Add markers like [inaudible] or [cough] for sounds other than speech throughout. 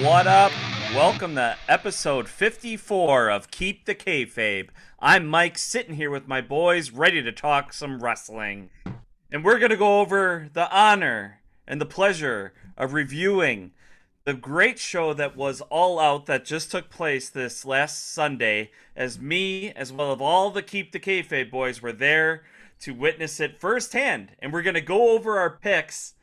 What up? Welcome to episode 54 of Keep the Kayfabe. I'm Mike, sitting here with my boys, ready to talk some wrestling. And we're going to go over the honor and the pleasure of reviewing the great show that was All Out that just took place this last Sunday, as me, as well as all the Keep the Kayfabe boys, were there to witness it firsthand. And we're going to go over our picks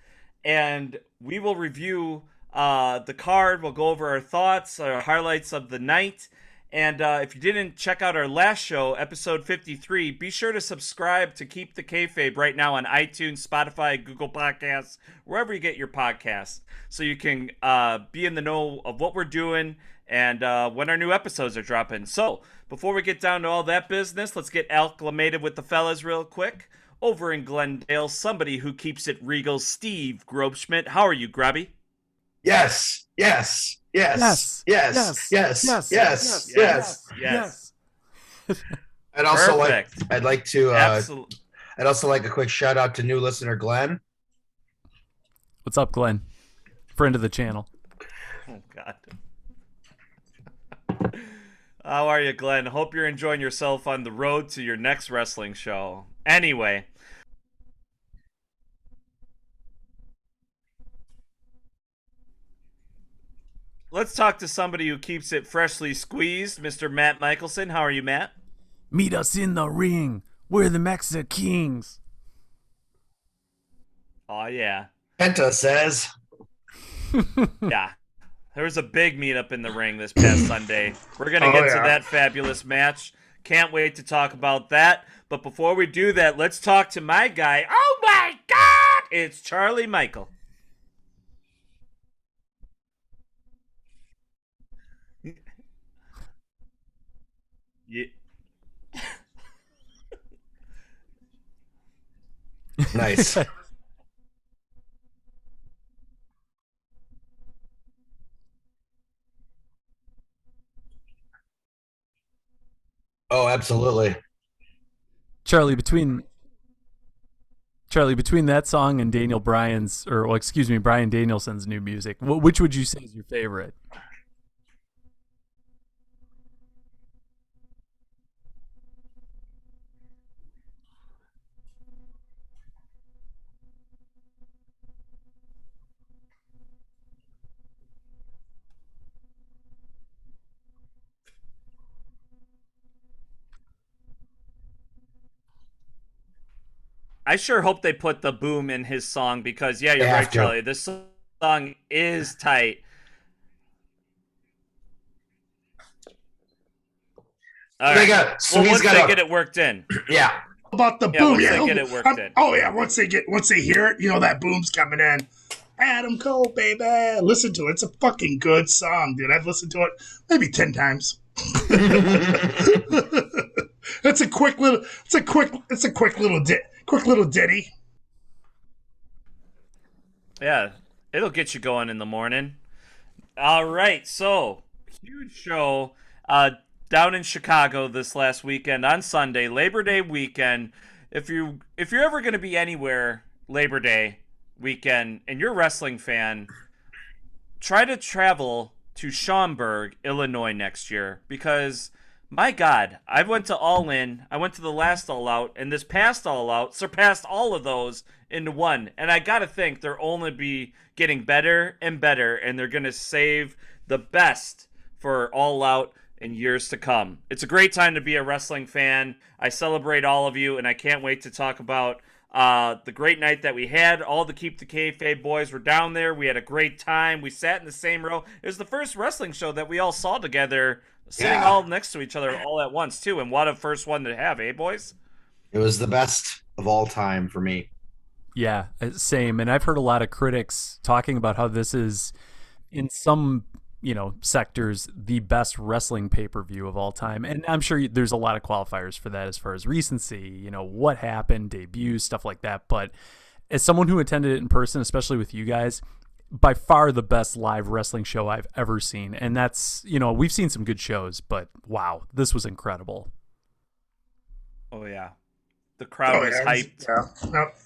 and we will review uh, the card. We'll go over our thoughts, our highlights of the night. And uh, if you didn't check out our last show, episode 53, be sure to subscribe to Keep the Kayfabe right now on iTunes, Spotify, Google Podcasts, wherever you get your podcasts, so you can uh, be in the know of what we're doing and uh, when our new episodes are dropping. So, before we get down to all that business, let's get acclimated with the fellas real quick. Over in Glendale, somebody who keeps it regal, Steve Grobschmidt. How are you, Grubby? Yes, yes, yes, yes, yes, yes, yes, yes, yes. I'd also like I'd like to uh, Absolutely. I'd also like a quick shout out to new listener Glenn. What's up, Glenn? Friend of the channel. Oh God. How are you, Glenn? Hope you're enjoying yourself on the road to your next wrestling show. Anyway, let's talk to somebody who keeps it freshly squeezed, Mr. Matt Michelson. How are you, Matt? Meet us in the ring. We're the Mexa Kings. Oh yeah, Penta says, [laughs] yeah. There was a big meetup in the ring this past Sunday. We're gonna Oh, get to that fabulous match. Can't wait to talk about that. But before we do that, let's talk to my guy. Oh my God! It's Charlie Michael. Yeah. Nice. [laughs] oh, absolutely. Charlie, between Charlie, between that song and Daniel Bryan's, or well, excuse me, Bryan Danielson's new music, which would you say is your favorite? I sure hope they put the boom in his song because yeah, you're They right. Charlie. This song is tight. All They right. got- so well, he's once got they a- get it worked in. Yeah. about the Yeah, boom. once Yeah, they get oh, it worked I'm- in. Oh yeah, once they get once they hear it, you know that boom's coming in. Adam Cole, baby, listen to it. It's a fucking good song, dude. I've listened to it maybe ten times. [laughs] [laughs] it's a quick little. It's a quick. It's a quick little di- quick little ditty. Yeah, it'll get you going in the morning. All right, so huge show uh, down in Chicago this last weekend on Sunday, Labor Day weekend. If you if you're ever going to be anywhere Labor Day weekend and you're a wrestling fan, try to travel to Schaumburg, Illinois next year because my God, I went to All In, I went to the last All Out, and this past All Out surpassed all of those into one. And I gotta think they're only be getting better and better, and they're gonna save the best for All Out in years to come. It's a great time to be a wrestling fan. I celebrate all of you, and I can't wait to talk about uh, the great night that we had. All the Keep the Kayfabe boys were down there. We had a great time. We sat in the same row. It was the first wrestling show that we all saw together, sitting Yeah. all next to each other all at once, too. And what a first one to have, eh, boys? It was the best of all time for me. Yeah, uh, same. And I've heard a lot of critics talking about how this is, in some you know sectors the best wrestling pay-per-view of all time and i'm sure there's a lot of qualifiers for that as far as recency you know what happened debuts stuff like that but as someone who attended it in person especially with you guys by far the best live wrestling show i've ever seen and that's you know we've seen some good shows but wow this was incredible oh yeah the crowd oh, was yeah, hyped yeah. Yep.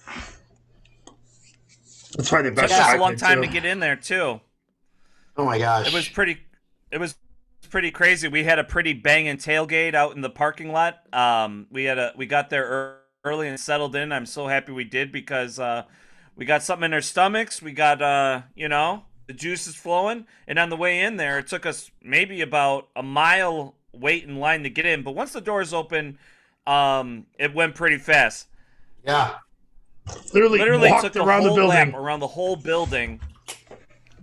that's probably the best took us a long time too. to get in there too Oh my gosh. It was pretty it was pretty crazy. We had a pretty banging tailgate out in the parking lot. Um, we had a we got there early and settled in. I'm so happy we did because uh, we got something in our stomachs. We got uh, you know, the juice is flowing. And on the way in there, it took us maybe about a mile wait in line to get in. But once the doors open, um, it went pretty fast. Yeah. Literally, Literally took around the building. around the whole building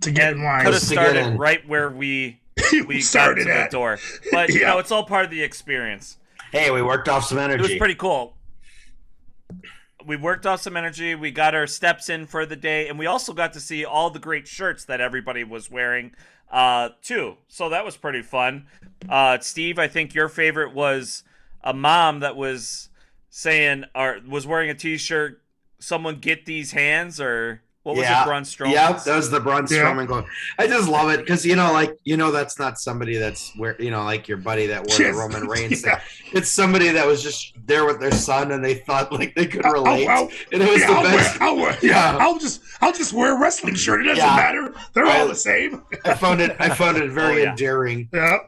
to get in line. Could have started right where we [laughs] we started got to at. the door, but you know it's all part of the experience. Hey, we worked off some energy. It was pretty cool. We worked off some energy. We got our steps in for the day, and we also got to see all the great shirts that everybody was wearing, uh, too. So that was pretty fun. Uh, Steve, I think your favorite was a mom that was saying or was wearing a T-shirt. Someone get these hands or what was yeah. it, Braun Strowman? Yeah, that was the Braun Strowman yeah. Going. I just love it because you know, like you know, that's not somebody that's where you know, like your buddy that wore the Roman [laughs] Reigns yeah. thing. It's somebody that was just there with their son, and they thought like they could oh, oh, relate, I'll, I'll, and it was yeah, the I'll best. Wear, I'll wear, yeah, I'll just I'll just wear a wrestling shirt. It doesn't matter. They're I, all the same. I found it. I found it [laughs] very oh, endearing. Yeah.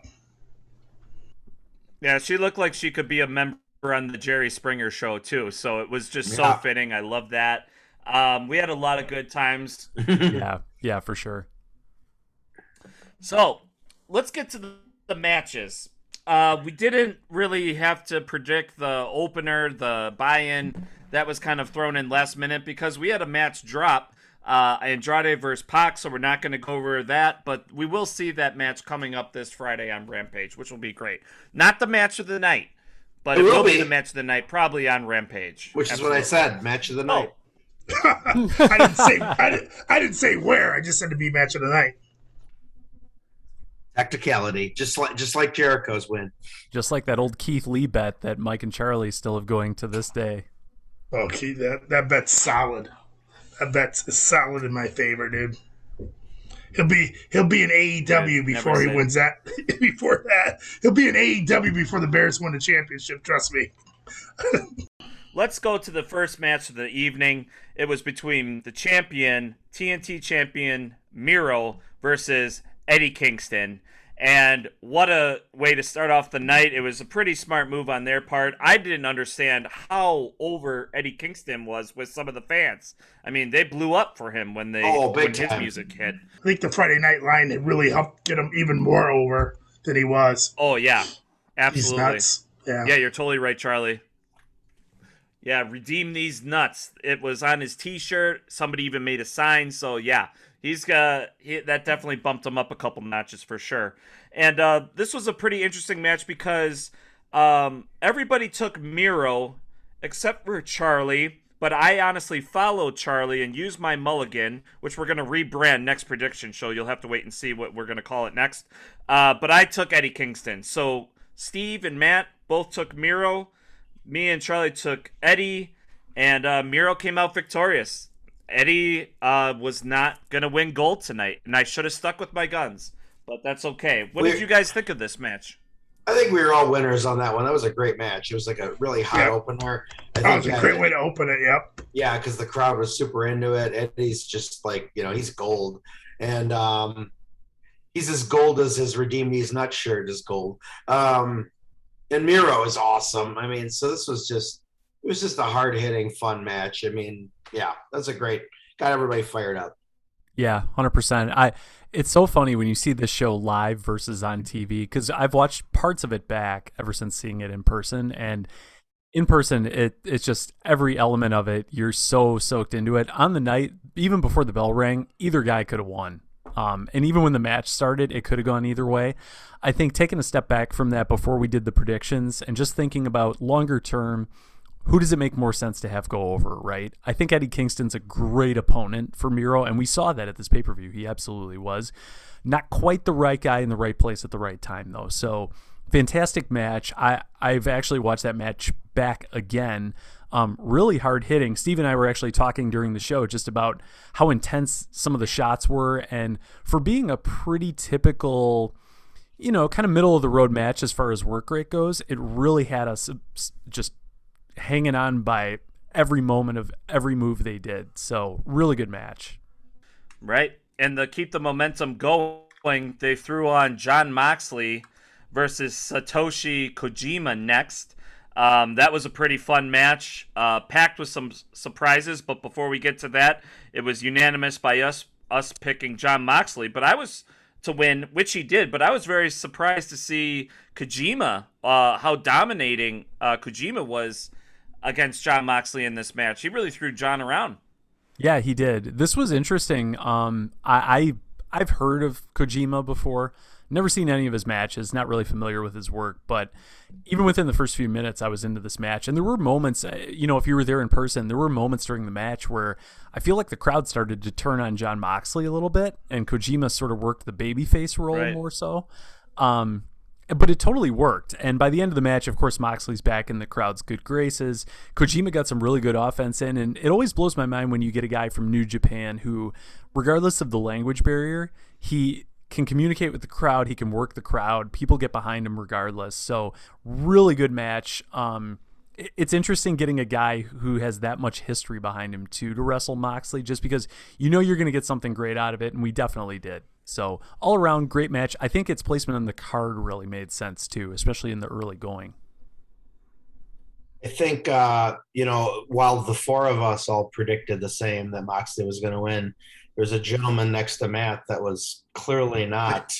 Yeah, she looked like she could be a member on the Jerry Springer show too. So it was just so fitting. I love that. Um, we had a lot of good times. [laughs] yeah, yeah, for sure. So let's get to the, the matches. Uh, we didn't really have to predict the opener, the buy-in. That was kind of thrown in last minute because we had a match drop. Uh, Andrade versus Pac, so we're not going to go over that, but we will see that match coming up this Friday on Rampage, which will be great. Not the match of the night, but it, it will, will be. be. the match of the night, probably on Rampage. Which Absolutely. is what I said, match of the night. Oh, I didn't say I didn't, I didn't say where. I just said to be match of the night. Technicality, just like just like Jericho's win, just like that old Keith Lee bet that Mike and Charlie still have going to this day. Oh, Keith, that that bet's solid. That bet's solid in my favor, dude. He'll be he'll be an AEW yeah, before he wins that. [laughs] before that, he'll be an AEW before the Bears win the championship. Trust me. [laughs] Let's go to the first match of the evening. It was between the champion, TNT champion Miro versus Eddie Kingston. And what a way to start off the night. It was a pretty smart move on their part. I didn't understand how over Eddie Kingston was with some of the fans. I mean, they blew up for him when they oh, when his music hit. I think the Friday night line it really helped get him even more over than he was. Oh yeah. Absolutely. Yeah. Yeah, you're totally right, Charlie. Yeah, redeem these nuts. It was on his T-shirt. Somebody even made a sign. So yeah, he's got he, that definitely bumped him up a couple notches for sure. And uh, this was a pretty interesting match because um, everybody took Miro except for Charlie. But I honestly followed Charlie and used my mulligan, which we're going to rebrand next prediction show. You'll have to wait and see what we're going to call it next. Uh, but I took Eddie Kingston. So Steve and Matt both took Miro me and Charlie took Eddie, and uh, Miro came out victorious. Eddie uh, was not going to win gold tonight, and I should have stuck with my guns, but that's okay. What We're, did you guys think of this match? I think we were all winners on that one. That was a great match. It was like a really hot yep. opener. I that was a great way to open it. Yep. Yeah, because the crowd was super into it. Eddie's just like you know he's gold, and um, he's as gold as his redeem He's not shirt is gold. Um, and Miro is awesome. I mean, so this was just it was just a hard hitting, fun match. I mean, yeah, that's a great got everybody fired up. Yeah, hundred percent. I it's so funny when you see this show live versus on TV because I've watched parts of it back ever since seeing it in person and in person it it's just every element of it you're so soaked into it on the night even before the bell rang either guy could have won um, and even when the match started, it could have gone either way. I think taking a step back from that before we did the predictions and just thinking about longer term, who does it make more sense to have go over, right? I think Eddie Kingston's a great opponent for Miro, and we saw that at this pay per view. He absolutely was. Not quite the right guy in the right place at the right time, though. So, fantastic match. I, I've actually watched that match back again. Um, really hard hitting. Steve and I were actually talking during the show just about how intense some of the shots were, and for being a pretty typical you know, kind of middle of the road match as far as work rate goes, it really had us just hanging on by every moment of every move they did. So, really good match. Right. And to keep the momentum going, they threw on Jon Moxley versus Satoshi Kojima next. Um, that was a pretty fun match, uh, packed with some surprises. But before we get to that, it was unanimous by us us picking Jon Moxley. But I was to win, which he did. But I was very surprised to see Kojima, uh, how dominating uh, Kojima was against Jon Moxley in this match. He really threw Jon around. Yeah, he did. This was interesting. Um, I, I I've heard of Kojima before. Never seen any of his matches. Not really familiar with his work, but even within the first few minutes, I was into this match. And there were moments, uh, you know, if you were there in person, there were moments during the match where I feel like the crowd started to turn on Jon Moxley a little bit, and Kojima sort of worked the babyface role right. more so. Um, but it totally worked. And by the end of the match, of course, Moxley's back in the crowd's good graces. Kojima got some really good offense in, and it always blows my mind when you get a guy from New Japan who, regardless of the language barrier, he can communicate with the crowd. He can work the crowd. People get behind him regardless. So really good match. Um, it's interesting getting a guy who has that much history behind him too to wrestle Moxley, just because you know you're going to get something great out of it, and we definitely did. So all around great match. I think its placement on the card really made sense too, especially in the early going. I think uh, you know while the four of us all predicted the same that Moxley was going to win there's a gentleman next to Matt that was clearly not.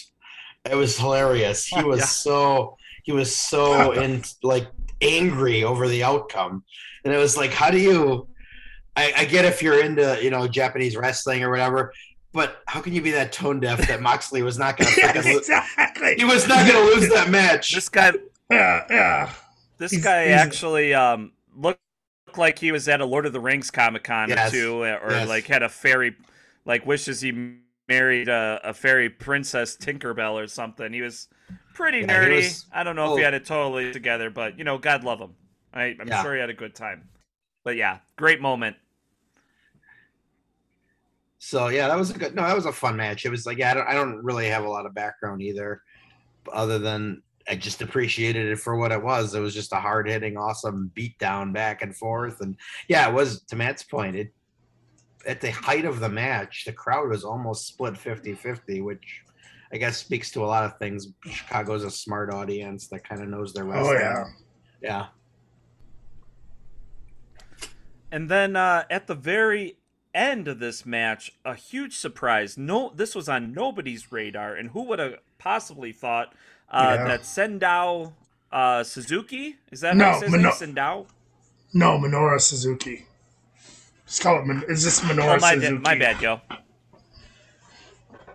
It was hilarious. He was [laughs] yeah. so he was so [laughs] in like angry over the outcome, and it was like, how do you? I, I get if you're into you know Japanese wrestling or whatever, but how can you be that tone deaf that [laughs] Moxley was not going to yes, exactly. He was not going to lose that match. This guy, yeah, yeah. This he's, guy he's, actually um, looked like he was at a Lord of the Rings Comic Con yes, or two, or yes. like had a fairy like wishes he married a, a fairy princess Tinkerbell or something. He was pretty yeah, nerdy. Was, I don't know oh. if he had it totally together, but you know, God love him. I, am yeah. sure he had a good time. But yeah, great moment. So yeah, that was a good. No, that was a fun match. It was like yeah, I don't, I don't really have a lot of background either, other than I just appreciated it for what it was. It was just a hard hitting, awesome beatdown back and forth, and yeah, it was to Matt's point. It at the height of the match, the crowd was almost split 50-50, which I guess speaks to a lot of things. Chicago's a smart audience that kind of knows their oh, wrestling. Oh yeah, yeah. And then uh, at the very end of this match, a huge surprise. No, this was on nobody's radar, and who would have possibly thought uh, yeah. that Sendao uh, Suzuki is that no, Mino- Sendao? No, Minoru Suzuki. Just call it. Is this Minoru oh, my, Suzuki? my bad, yo.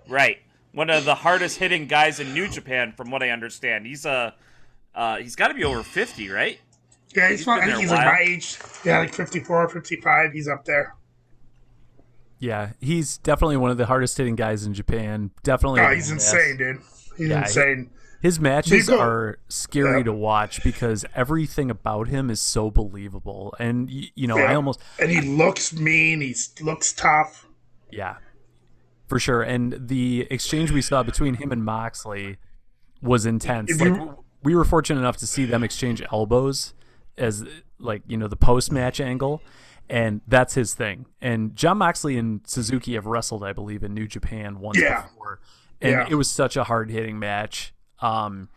Right, one of the hardest hitting guys in New Japan, from what I understand. He's a uh, uh, he's got to be over fifty, right? Yeah, he's, he's, I think he's like my age. Yeah, like 54, 55. He's up there. Yeah, he's definitely one of the hardest hitting guys in Japan. Definitely. Oh, he's insane, dude. He's yeah, insane. His matches are scary yeah. to watch because everything about him is so believable, and you know, yeah. I almost and he looks mean. He looks tough. Yeah, for sure. And the exchange we saw between him and Moxley was intense. Like you, we were fortunate enough to see them exchange elbows as like you know the post match angle, and that's his thing. And Jon Moxley and Suzuki have wrestled, I believe, in New Japan once yeah. before, and yeah. it was such a hard hitting match. Um,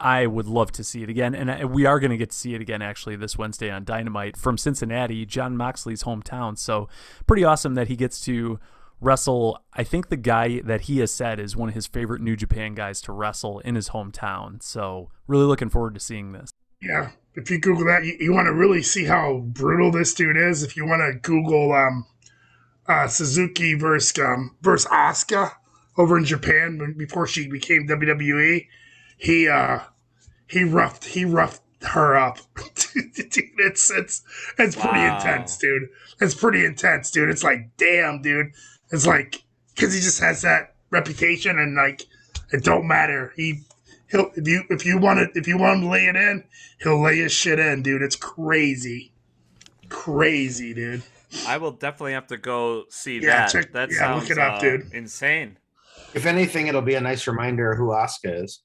I would love to see it again, and we are going to get to see it again actually this Wednesday on Dynamite from Cincinnati, Jon Moxley's hometown. So pretty awesome that he gets to wrestle. I think the guy that he has said is one of his favorite New Japan guys to wrestle in his hometown. So really looking forward to seeing this. Yeah, if you Google that, you, you want to really see how brutal this dude is. If you want to Google um, uh, Suzuki versus um, versus Asuka over in Japan before she became WWE he uh he roughed he roughed her up. [laughs] dude, it's it's it's pretty Wow. intense, dude. It's pretty intense, dude. It's like, damn, dude. It's like because he just has that reputation, and like it don't matter. He he'll if you if you want to if you want him to lay it in, he'll lay his shit in, dude. It's crazy, crazy, dude. I will definitely have to go see Yeah, that. check- that yeah, sounds look it up, uh, dude. insane. If anything, it'll be a nice reminder of who Asuka is.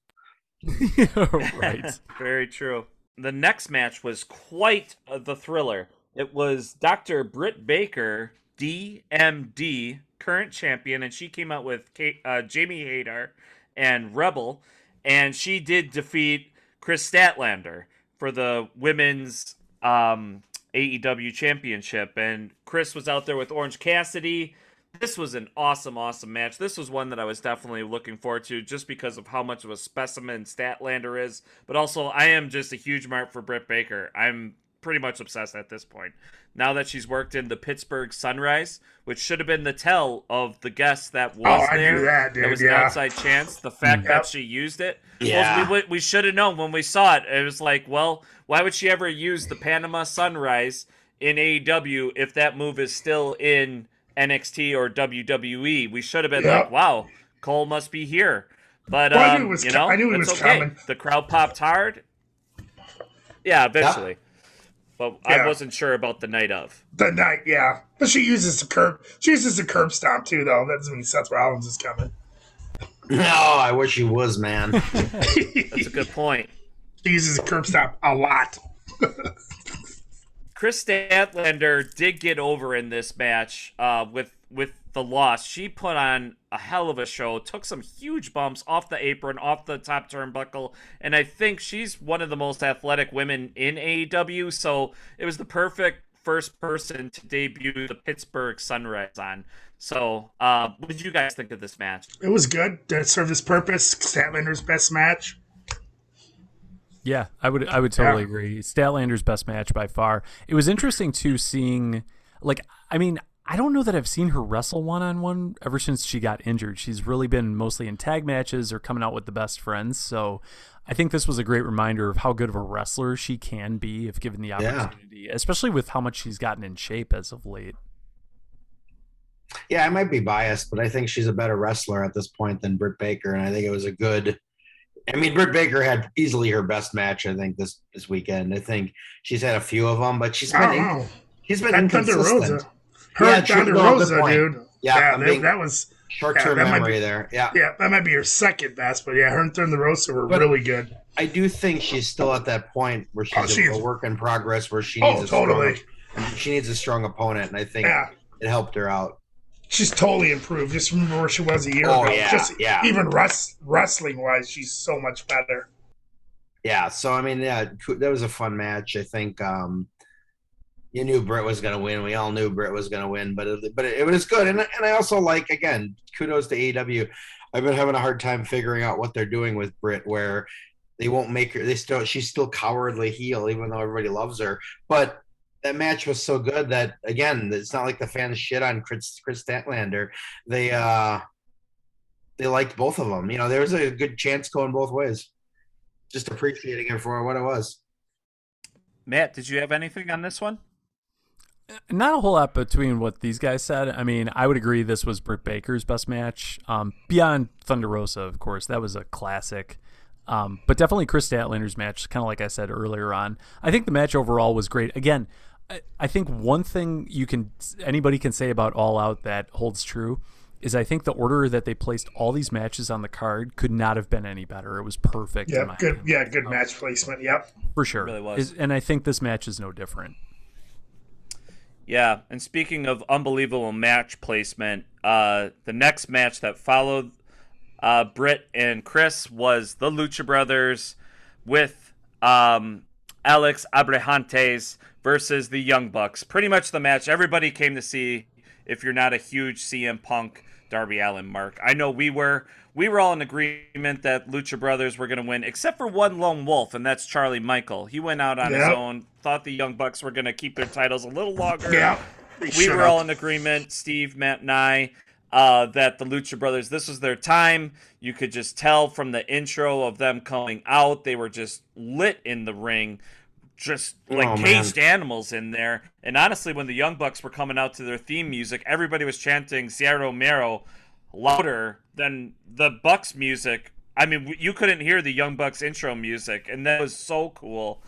[laughs] right. [laughs] Very true. The next match was quite the thriller. It was Dr. Britt Baker, DMD, current champion, and she came out with Kate, uh, Jamie Hayter and Rebel, and she did defeat Kris Statlander for the women's um, AEW championship. And Kris was out there with Orange Cassidy. This was an awesome, awesome match. This was one that I was definitely looking forward to just because of how much of a specimen Statlander is. But also, I am just a huge mark for Britt Baker. I'm pretty much obsessed at this point. Now that she's worked in the Pittsburgh Sunrise, which should have been the tell of the guest that oh, was Oh, I there. knew that, dude, It was an outside chance. The fact Yep. that she used it. Yeah. Well, we, we should have known when we saw it. It was like, well, why would she ever use the Panama Sunrise in AEW if that move is still in NXT or WWE? We should have been Yep. like, wow, Cole must be here. But Well, I um, knew it was you know, I knew it was okay. coming. The crowd popped hard. Yeah, eventually. But I wasn't sure about the night of. The night, yeah, but she uses the curb. She uses the curb stomp too, though. That doesn't mean Seth Rollins is coming. No, I wish he was, man. That's a good point. [laughs] She uses the curb stomp a lot. [laughs] Kris Statlander did get over in this match uh, with with the loss. She put on a hell of a show, took some huge bumps off the apron, off the top turnbuckle, and I think she's one of the most athletic women in AEW. So it was the perfect first person to debut the Pittsburgh Sunrise on. So, uh, what did you guys think of this match? It was good. It served its purpose. Statlander's best match. Yeah, I would I would totally Yeah. agree. Statlander's best match by far. It was interesting too seeing like I mean, I don't know that I've seen her wrestle one on one ever since she got injured. She's really been mostly in tag matches or coming out with the best friends. So I think this was a great reminder of how good of a wrestler she can be if given the Yeah. opportunity, especially with how much she's gotten in shape as of late. Yeah, I might be biased, but I think she's a better wrestler at this point than Britt Baker, and I think it was a good. I mean, Britt Baker had easily her best match. I think this this weekend. I think she's had a few of them, but she's been don't in, she's been That Thunder inconsistent. Rosa. Her Yeah, and. Thunder Rosa, dude. Yeah, Yeah, being- that was Short term Yeah, that might memory be- there. Yeah. yeah, that might be her second best, but yeah, her and Thunder Rosa were But- really good. I do think she's still at that point where oh, she's Oh, she a, work in progress, where she Oh, needs a totally. strong, she needs a strong opponent, and I think it helped her out. She's totally improved. Just remember where she was a year Oh, ago. yeah, Just yeah. even rest, wrestling wise, she's so much better. Yeah, so I mean, yeah, that was a fun match. I think um, you knew Britt was going to win. We all knew Britt was going to win, but it, but it, it was good. And and I also like again, kudos to AEW. I've been having a hard time figuring out what they're doing with Britt, where they won't make her. They still she's still cowardly heel, even though everybody loves her. But that match was so good that again, it's not like the fans shit on Kris Kris Statlander. They uh they liked both of them. You know, there was a good chance going both ways. Just appreciating it for what it was. Matt, did you have anything on this one? Not a whole lot between what these guys said. I mean, I would agree this was Britt Baker's best match. Um, beyond Thunder Rosa, of course, that was a classic. Um, but definitely Kris Statlander's match, kind of like I said earlier on. I think the match overall was great. Again, I, I think one thing you can anybody can say about All Out that holds true is I think the order that they placed all these matches on the card could not have been any better. It was perfect. Yeah, good. opinion. Yeah, good match placement. Yep. for sure. really was. And I think this match is no different. Yeah, and speaking of unbelievable match placement, uh, the next match that followed uh, Britt and Kris was the Lucha Brothers with um, Alex Abrahantes versus the Young Bucks. Pretty much the match everybody came to see. If you're not a huge CM Punk Darby Allin mark, I know we were. We were all in agreement that Lucha Brothers were going to win, except for one lone wolf, and that's Charlie Michael. He went out on his own. Thought the Young Bucks were going to keep their titles a little longer Yeah. we were up. all in agreement, Steve, Matt, and I. uh, that the Lucha Brothers, this was their time. You could just tell from the intro of them coming out, they were just lit in the ring, just like Oh, caged animals in there. And honestly, when the Young Bucks were coming out to their theme music, everybody was chanting Cero Miedo louder than the Bucks music. I mean, you couldn't hear the Young Bucks intro music, and that was so cool.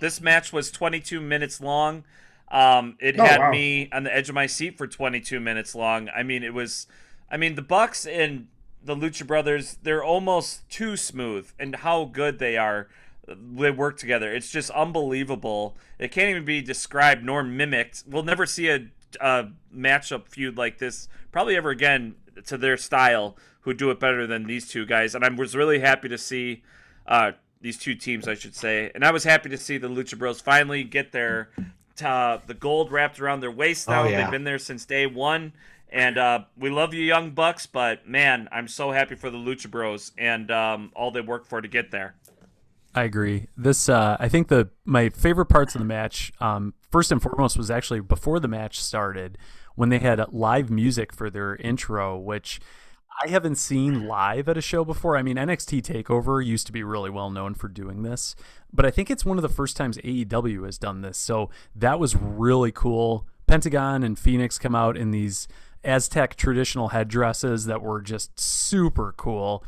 This match was 22 minutes long. Um, it Oh, had wow. me on the edge of my seat for 22 minutes long. I mean, it was. I mean, the Bucks and the Lucha Brothers, they're almost too smooth, and how good they are. They work together. It's just unbelievable. It can't even be described nor mimicked. We'll never see a, a matchup feud like this probably ever again to their style who do it better than these two guys. And I was really happy to see uh, these two teams, I should say. And I was happy to see the Lucha Bros finally get their uh, the gold wrapped around their waist now. Oh, yeah. They've been there since day one. And uh, we love you, Young Bucks, but man, I'm so happy for the Lucha Bros and um, all they worked for to get there. I agree. This, uh, I think the my favorite parts of the match, um, first and foremost, was actually before the match started when they had live music for their intro, which I haven't seen live at a show before. I mean, NXT Takeover used to be really well known for doing this, but I think it's one of the first times AEW has done this. So that was really cool. Pentagon and Phoenix come out in these Aztec traditional headdresses that were just super cool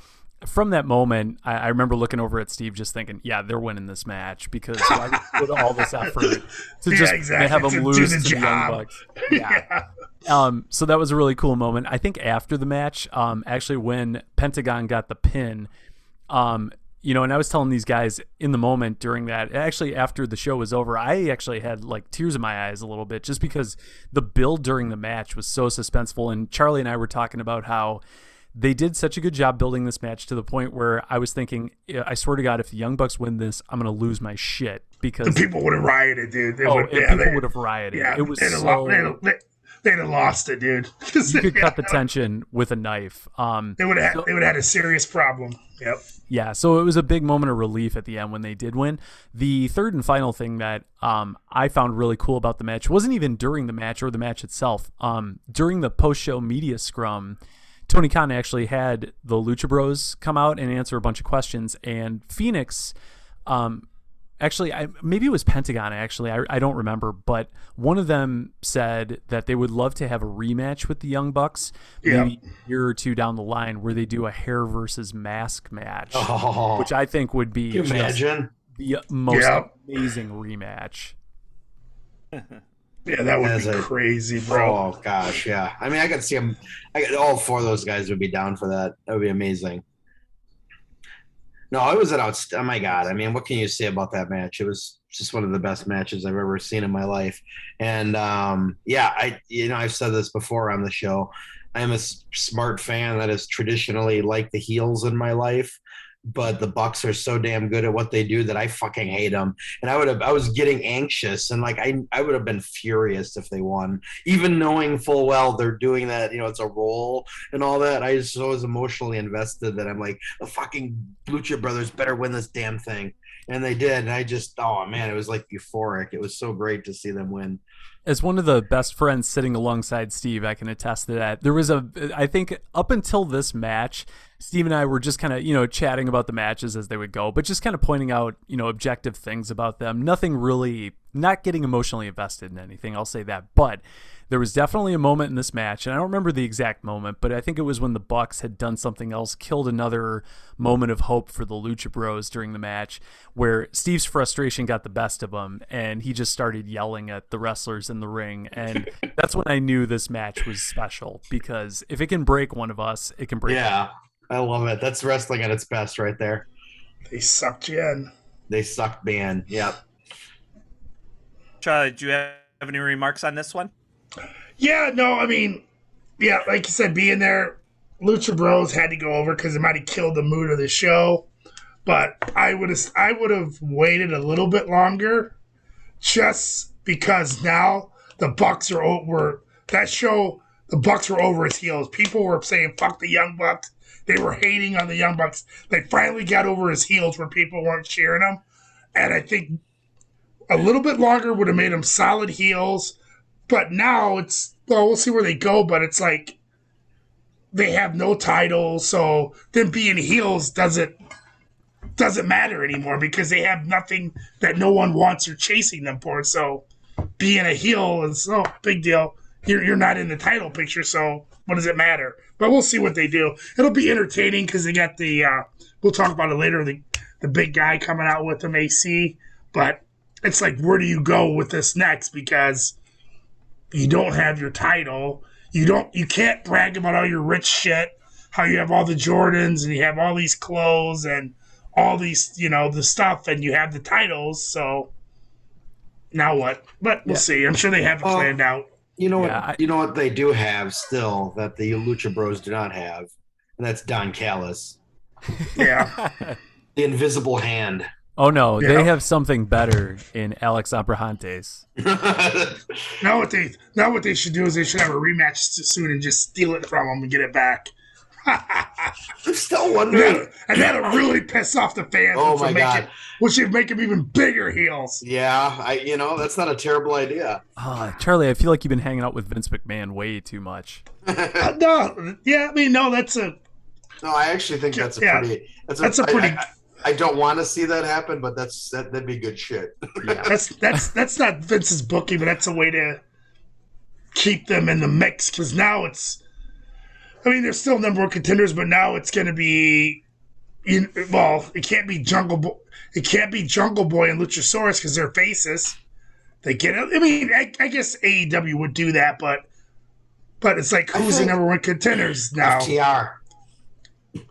from that moment, I, I remember looking over at Steve, just thinking, "Yeah, they're winning this match because why put all this effort [laughs] to Yeah, just exactly, have them do lose the to the Young job. Bucks?" [laughs] Yeah. Um, so that was a really cool moment. I think after the match, um, actually when Pentagon got the pin, um, you know, and I was telling these guys in the moment during that, actually after the show was over, I actually had like tears in my eyes a little bit just because the build during the match was so suspenseful. And Charlie and I were talking about how they did such a good job building this match to the point where I was thinking, I swear to God, if the Young Bucks win this, I'm going to lose my shit because People would have rioted, dude. They oh, would, yeah, people they- would have rioted. Yeah, it was they'd have, so they'd have, they- they'd have lost it, dude. you could [laughs] cut the tension with a knife. Um, They would have. So- they would have had a serious problem. Yep. Yeah, so it was a big moment of relief at the end when they did win. The third and final thing that um, I found really cool about the match wasn't even during the match or the match itself. Um, during the post-show media scrum, Tony Khan actually had the Lucha Bros come out and answer a bunch of questions, and Phoenix. Um, actually I, maybe it was pentagon actually I, I don't remember but one of them said that they would love to have a rematch with the young bucks Yeah. maybe a year or two down the line where they do a hair versus mask match Oh, which i think would be can you imagine? the most Yeah. amazing rematch [laughs] Yeah, that would be a- crazy, bro. Oh gosh, yeah. I mean, I could see them. I could, all four of those guys would be down for that. That would be amazing. No, it was an outst. Oh my god! I mean, what can you say about that match? It was just one of the best matches I've ever seen in my life. And um, yeah, I you know I've said this before on the show. I'm a smart fan that has traditionally liked the heels in my life, but the Bucks are so damn good at what they do that I fucking hate them. And I would have I was getting anxious and like I I would have been furious if they won, even knowing full well they're doing that. You know, it's a role and all that. I just was emotionally invested that I'm like the fucking Lucha Brothers better win this damn thing, and they did. And I just oh man, it was like euphoric. It was so great to see them win. as one of the best friends sitting alongside Steve, I can attest to that. There was a, I think, up until this match, Steve and I were just kind of, you know, chatting about the matches as they would go, but just kind of pointing out, you know, objective things about them. Nothing really, not getting emotionally invested in anything. I'll say that. But there was definitely a moment in this match, and I don't remember the exact moment, but I think it was when the Bucks had done something else, killed another moment of hope for the Lucha Bros during the match, where Steve's frustration got the best of him, and he just started yelling at the wrestlers in the ring, and [laughs] that's when I knew this match was special because if it can break one of us, it can break. Yeah, I love it. That's wrestling at its best, right there. They sucked you in. They sucked man. Yep. Charlie, do you have any remarks on this one? Yeah, no, I mean, yeah, like you said, being there, Lucha Bros had to go over because it might have killed the mood of the show. But I would have, I would have waited a little bit longer, just because now the Bucks are over. That show, the Bucks were over his heels. People were saying "fuck the Young Bucks." They were hating on the Young Bucks. They finally got over his heels where people weren't cheering him, and I think a little bit longer would have made them solid heels. But now it's well, we'll see where they go. But it's like they have no title, so them being heels doesn't doesn't matter anymore because they have nothing that no one wants or chasing them for. So being a heel is no oh, big deal. You're you're not in the title picture, so what does it matter? But we'll see what they do. It'll be entertaining because they got the. Uh, we'll talk about it later. The the big guy coming out with them, AC. But it's like, where do you go with this next? Because you don't have your title. You don't. You can't brag about all your rich shit. How you have all the Jordans and you have all these clothes and all these, you know, the stuff, and you have the titles. So now what? But we'll yeah. see. I'm sure they have it uh, planned out. You know yeah, what? I, you know what they do have still that the Lucha Bros do not have, and that's Don Callis. Yeah, [laughs] the Invisible Hand. Oh no, yeah. they have something better in Alex Abrahantes. [laughs] now what they now what they should do is they should have a rematch soon and just steal it from them and get it back. [laughs] I'm still wondering. And, that, will really piss off the fans. Oh my god! It, which would make them even bigger heels. Yeah, I you know that's not a terrible idea. Uh, Charlie, I feel like you've been hanging out with Vince McMahon way too much. [laughs] uh, no, yeah, I mean, no, that's a. No, I actually think that's a yeah, pretty. That's a, that's a pretty. I, I, I don't want to see that happen, but that's that, that'd be good shit. yeah, [laughs] that's that's that's not Vince's booking, but that's a way to keep them in the mix because now it's I mean, they're still number one contenders, but now it's going to be, in, well, it can't be Jungle Boy. It can't be Jungle Boy and Luchasaurus because they're faces. They get it. I mean, I, I, guess AEW would do that, but but it's like who's the number one contenders now? FTR.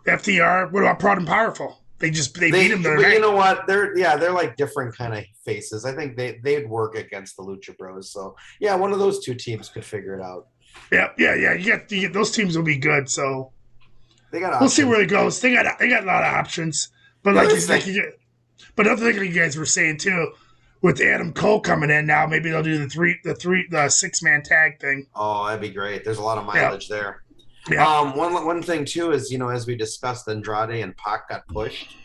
FTR. What about Proud and Powerful? They just they, they beat them. But you know what? They're yeah, they're like different kind of faces. I think they they'd work against the Lucha Bros. So yeah, one of those two teams could figure it out. Yeah, yeah, yeah. You get, you get those teams will be good. So they got. We'll see where it goes. They got they got a lot of options. But like, you, like you, but another thing you guys were saying too, with Adam Cole coming in now, maybe they'll do the three, the three, the six man tag thing. Oh, that'd be great. There's a lot of mileage yeah. there. Yeah. Um, one one thing too is you know as we discussed, Andrade and Pac got pushed.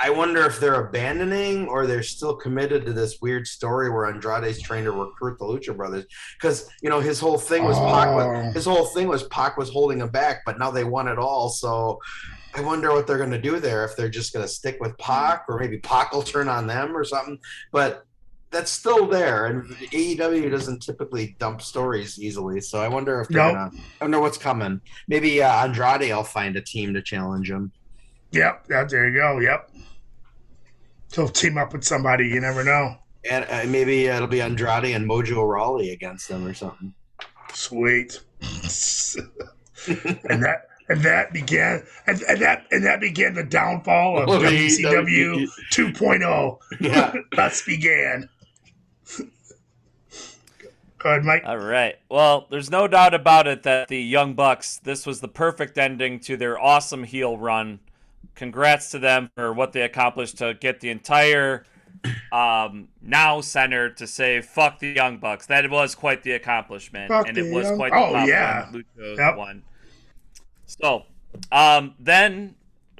I wonder if they're abandoning or they're still committed to this weird story where Andrade's trying to recruit the Lucha Brothers because you know his whole thing was oh. Pac. Was, his whole thing was Pac was holding him back, but now they want it all. So I wonder what they're going to do there. If they're just going to stick with Pac, or maybe Pac will turn on them or something. But that's still there, and AEW doesn't typically dump stories easily. So I wonder if they're nope. gonna. I wonder what's coming. Maybe uh, Andrade will find a team to challenge him. Yep, yeah, there you go. Yep. He'll team up with somebody. You never know. And uh, maybe it'll be Andrade and Mojo Rawley against them or something. Sweet. and that and that began and, and, that and that began the downfall of WCW [laughs] 2.0. Yeah. [laughs] Thus began. Go ahead, Mike. All right. Well, there's no doubt about it that the Young Bucks, this was the perfect ending to their awesome heel run congrats to them for what they accomplished to get the entire um, now center to say fuck the Young Bucks. That was quite the accomplishment, fuck and it was young... quite the oh, yeah. Lucha yep. one. So, um, then,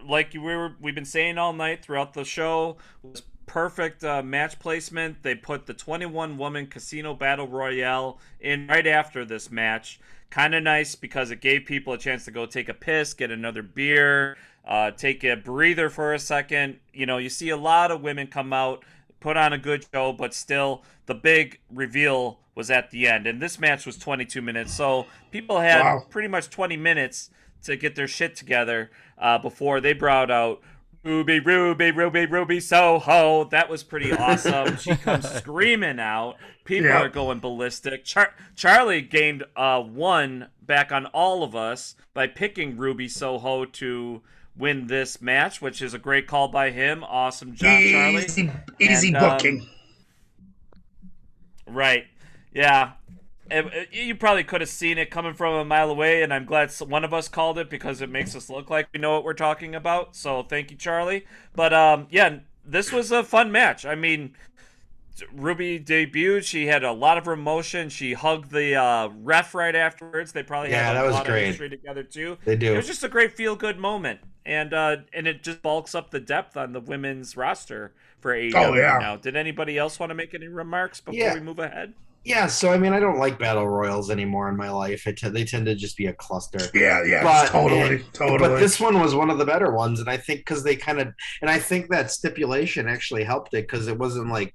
like we were, we've been saying all night throughout the show, was perfect uh, match placement. They put the 21 woman casino battle royale in right after this match. Kind of nice because it gave people a chance to go take a piss, get another beer, uh, take a breather for a second. You know, you see a lot of women come out, put on a good show, but still the big reveal was at the end. And this match was 22 minutes, so people had wow. pretty much 20 minutes to get their shit together uh, before they brought out Ruby, Ruby, Ruby, Ruby Soho. That was pretty awesome. she comes [laughs] screaming out. People are going ballistic. Char- Charlie gained uh, one back on all of us by picking Ruby Soho to win this match, which is a great call by him. Awesome job, Charlie. Easy, easy and, booking. Um, right. Yeah. It, you probably could have seen it coming from a mile away, and I'm glad one of us called it because it makes us look like we know what we're talking about. So thank you, Charlie. But um, yeah, this was a fun match. I mean, Ruby debuted. She had a lot of emotion. She hugged the uh, ref right afterwards. They probably yeah, had a that was lot great. of history together too. They do. It was just a great feel good moment, and uh, and it just bulks up the depth on the women's roster for AEW oh, yeah. now. Did anybody else want to make any remarks before yeah. we move ahead? Yeah, so I mean, I don't like battle royals anymore in my life. T- they tend to just be a cluster. Yeah, yeah, But- totally, totally. But this one was one of the better ones, and I think because they kind of, and I think that stipulation actually helped it because it wasn't like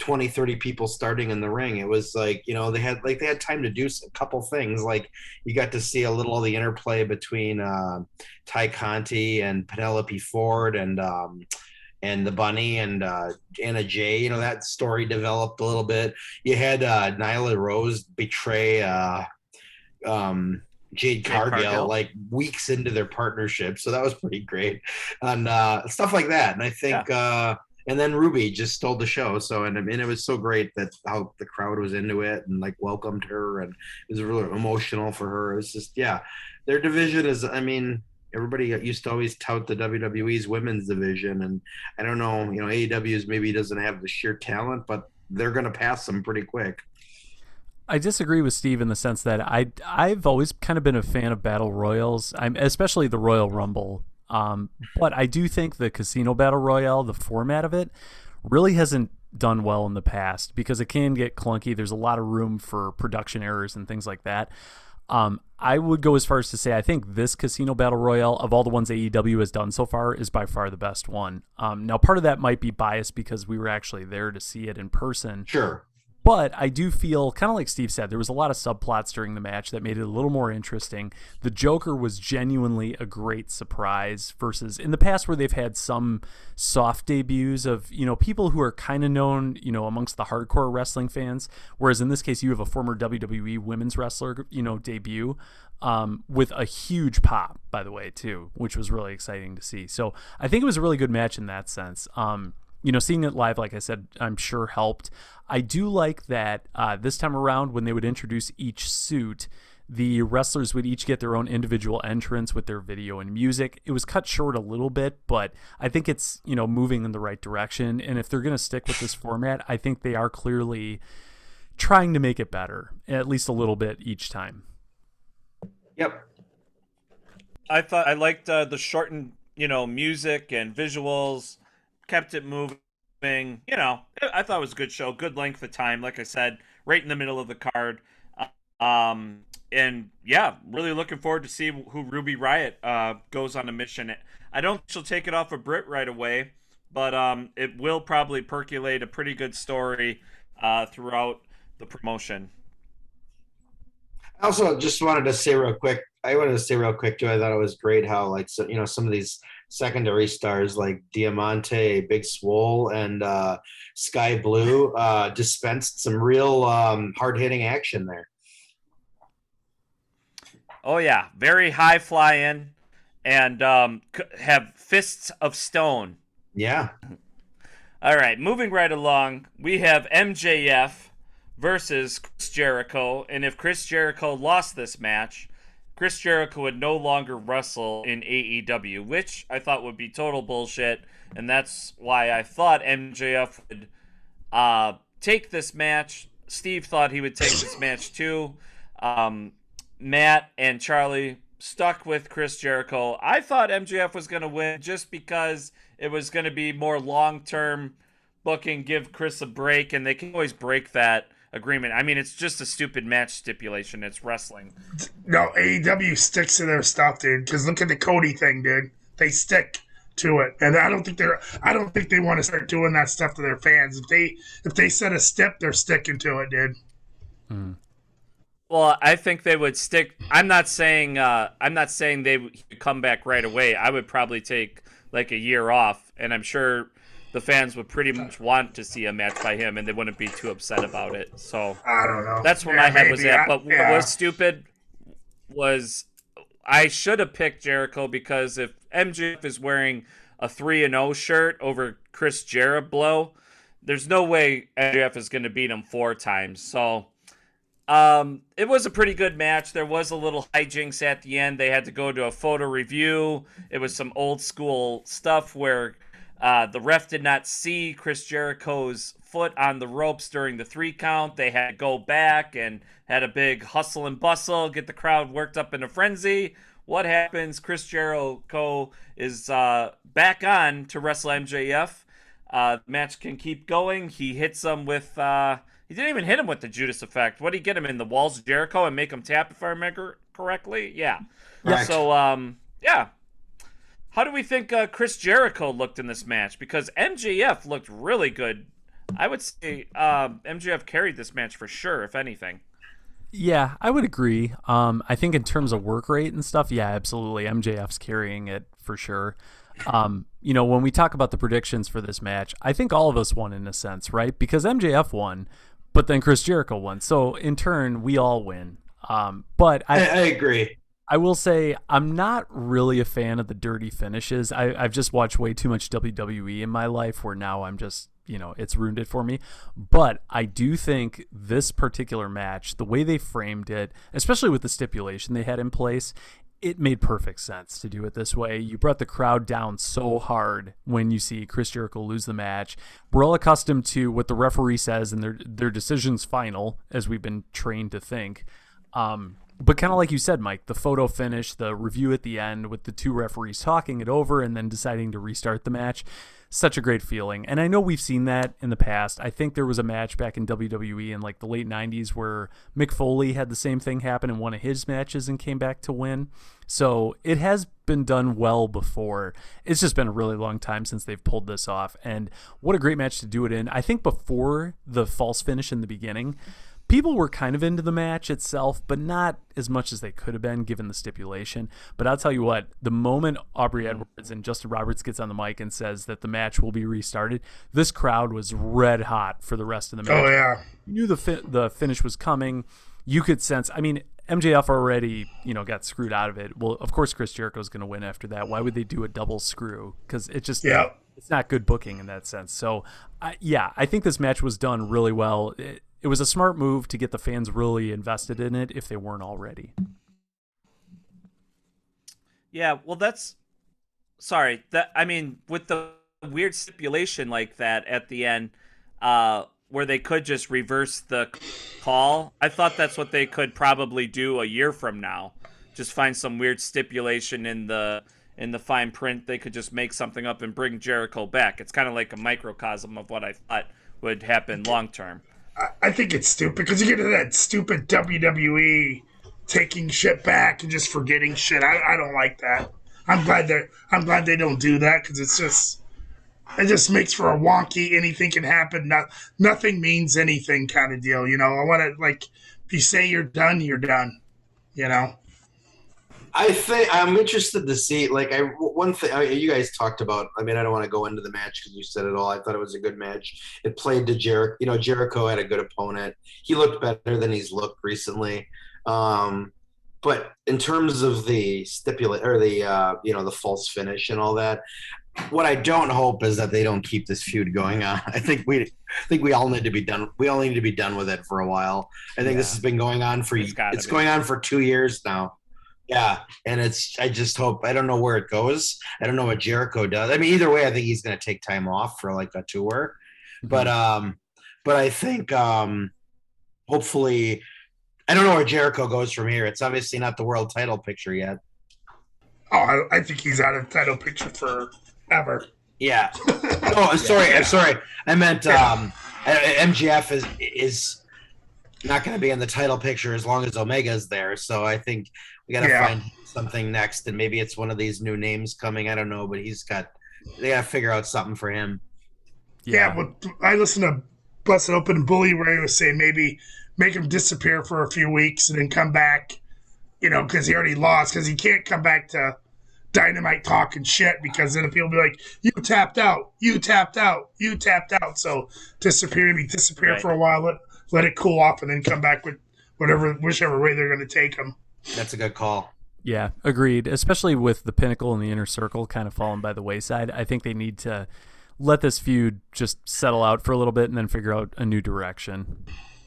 20, 30 people starting in the ring. It was like you know they had like they had time to do a couple things. Like you got to see a little of the interplay between uh, Tay Conti and Penelope Ford and. Um, and the bunny and uh, Anna Jay, you know that story developed a little bit. You had uh, Nyla Rose betray uh, um, Jade, Jade Cargill, Cargill. like weeks into their partnership, so that was pretty great, and uh, stuff like that. And I think, uh, and then Ruby just stole the show. So and I mean, it was so great that how the crowd was into it and like welcomed her, and it was really emotional for her. It was just yeah, their division is. I mean. Everybody used to always tout the WWE's women's division, and I don't know, you know, AEW's maybe doesn't have the sheer talent, but they're going to pass them pretty quick. I disagree with Steve in the sense that I I've always kind of been a fan of battle royals. I'm especially the Royal Rumble. Um, but I do think the Casino Battle Royale, the format of it, really hasn't done well in the past because it can get clunky. There's a lot of room for production errors and things like that. Um, I would go as far as to say I think this Casino Battle Royale of all the ones AEW has done so far is by far the best one. Um, now part of that might be biased because we were actually there to see it in person. Sure. But I do feel kind of like Steve said, there was a lot of subplots during the match that made it a little more interesting. The Joker was genuinely a great surprise versus in the past where they've had some soft debuts of, you know, people who are kind of known, you know, amongst the hardcore wrestling fans. Whereas in this case, you have a former WWE women's wrestler, you know, debut um, with a huge pop, by the way, too, which was really exciting to see. So I think it was a really good match in that sense. Um, you know, seeing it live, like I said, I'm sure helped. I do like that uh, this time around when they would introduce each suit, the wrestlers would each get their own individual entrance with their video and music. It was cut short a little bit, but I think it's, you know, moving in the right direction. And if they're going to stick with this [sighs] format, I think they are clearly trying to make it better, at least a little bit each time. Yep. I thought I liked uh, the shortened, you know, music and visuals, kept it moving. You know, I thought it was a good show, good length of time. Like I said, right in the middle of the card. Um, and yeah, really looking forward to see who Ruby Riott uh, goes on a mission. I don't think she'll take it off of Brit right away, but um, it will probably percolate a pretty good story uh, throughout the promotion. I also just wanted to say real quick. I wanted to say real quick too. I thought it was great how like so you know some of these secondary stars like Diamante, Big Swole, and uh, Skye Blue uh, dispensed some real um, hard hitting action there. Oh yeah, very high flying, and um, have fists of stone. Yeah. All right, moving right along, we have MJF versus Chris Jericho, and if Chris Jericho lost this match, Chris Jericho would no longer wrestle in AEW, which I thought would be total bullshit, and that's why I thought MJF would uh, take this match. Steve thought he would take this match too. Um, Matt and Charlie stuck with Chris Jericho. I thought MJF was going to win just because it was going to be more long term booking, give Chris a break, and they can always break that agreement. I mean, it's just a stupid match stipulation. It's wrestling. No, AEW sticks to their stuff, dude. Because look at the Cody thing, dude. They stick to it, and I don't think they're. I don't think they want to start doing that stuff to their fans. If they if they set a step, they're sticking to it, dude. Hmm. Well, I think they would stick. I'm not saying. Uh, I'm not saying they would come back right away. I would probably take like a year off, and I'm sure the fans would pretty much want to see a match by him, and they wouldn't be too upset about it. So I don't know. That's where Yeah, my head was at. I- But yeah. what was stupid was I should have picked Jericho because if MJF is wearing a three and zero shirt over Chris Jericho, there's no way MJF is going to beat him four times. So. Um, it was a pretty good match. There was a little hijinks at the end. They had to go to a photo review. It was some old school stuff where uh, the ref did not see Chris Jericho's foot on the ropes during the three count. They had to go back and had a big hustle and bustle, get the crowd worked up in a frenzy. What happens? Chris Jericho is uh, back on to wrestle MJF. Uh, the match can keep going. He hits him with uh, he didn't even hit him with the Judas effect. What did he get him in the walls of Jericho and make him tap if I remember correctly? Yeah. Correct. So um yeah. How do we think uh, Chris Jericho looked in this match? Because MJF looked really good. I would say uh, MJF carried this match for sure, if anything. Yeah, I would agree. Um, I think in terms of work rate and stuff, yeah, absolutely. MJF's carrying it for sure. Um, you know, when we talk about the predictions for this match, I think all of us won in a sense, right? Because MJF won, but then Chris Jericho won. So in turn, we all win. Um, but I, I, I agree. I will say I'm not really a fan of the dirty finishes. I, I've just watched way too much WWE in my life where now I'm just, you know, it's ruined it for me. But I do think this particular match, the way they framed it, especially with the stipulation they had in place, it made perfect sense to do it this way. You brought the crowd down so hard when you see Chris Jericho lose the match. We're all accustomed to what the referee says and their their decision's final, as we've been trained to think. Um, but kind of like you said, Mike, the photo finish, the review at the end with the two referees talking it over and then deciding to restart the match, such a great feeling. And I know we've seen that in the past. I think there was a match back in WWE in like the late 90s where Mick Foley had the same thing happen in one of his matches and came back to win. So it has been done well before. It's just been a really long time since they've pulled this off. And what a great match to do it in. I think before the false finish in the beginning, people were kind of into the match itself, but not as much as they could have been given the stipulation. But I'll tell you what, the moment Aubrey mm. Edwards and Justin Roberts gets on the mic and says that the match will be restarted, this crowd was red hot for the rest of the oh, match. Oh yeah. You knew the fi- the finish was coming. You could sense. I mean, MJF already, you know, got screwed out of it. Well, of course, Chris Jericho's going to win after that. Why would they do a double screw? Because it just Yeah. it's not good booking in that sense. So, I, yeah, I think this match was done really well. It, it was a smart move to get the fans really invested in it if they weren't already. Yeah, well, that's sorry. That I mean, with the weird stipulation like that at the end, uh, where they could just reverse the call. I thought that's what they could probably do a year from now. Just find some weird stipulation in the in the fine print. They could just make something up and bring Jericho back. It's kind of like a microcosm of what I thought would happen long term. I, think it's stupid because you get to that stupid WWE taking shit back and just forgetting shit. I, I don't like that. I'm glad they I'm glad they don't do that because it's just it just makes for a wonky anything can happen. Not nothing means anything kind of deal. You know, I want to like if you say you're done, you're done. You know. I think I'm interested to see. Like, I one thing I, you guys talked about. I mean, I don't want to go into the match because you said it all. I thought it was a good match. It played to Jericho. You know, Jericho had a good opponent. He looked better than he's looked recently. Um, but in terms of the stipulate or the uh, you know the false finish and all that, what I don't hope is that they don't keep this feud going on. [laughs] I think we, I think we all need to be done. We all need to be done with it for a while. I think this has been going on for It's it's going on for two years now. Yeah, and it's I just hope I don't know where it goes. I don't know what Jericho does. I mean, either way, I think he's going to take time off for like a tour. But um, but I think um, hopefully, I don't know where Jericho goes from here. It's obviously not the world title picture yet. Oh, I, I think he's out of title picture forever. Yeah. [laughs] oh, I'm sorry. I'm sorry. I meant um, MJF is is not going to be in the title picture as long as Omega's there. So I think we got to Yeah. find something next, and maybe it's one of these new names coming. I don't know, but he's got. They got to figure out something for him. Yeah, but I listened to Busted Open Bully where he was saying maybe make him disappear for a few weeks and then come back, you know, because he already lost, because he can't come back to Dynamite talk and shit because then people be like, you tapped out, you tapped out, you tapped out. So disappear, maybe disappear Right. for a while, let, let it cool off, and then come back with whatever, whichever way they're going to take him. That's a good call. Yeah, agreed. Especially with the pinnacle and the inner circle kind of falling by the wayside. I think they need to let this feud just settle out for a little bit and then figure out a new direction.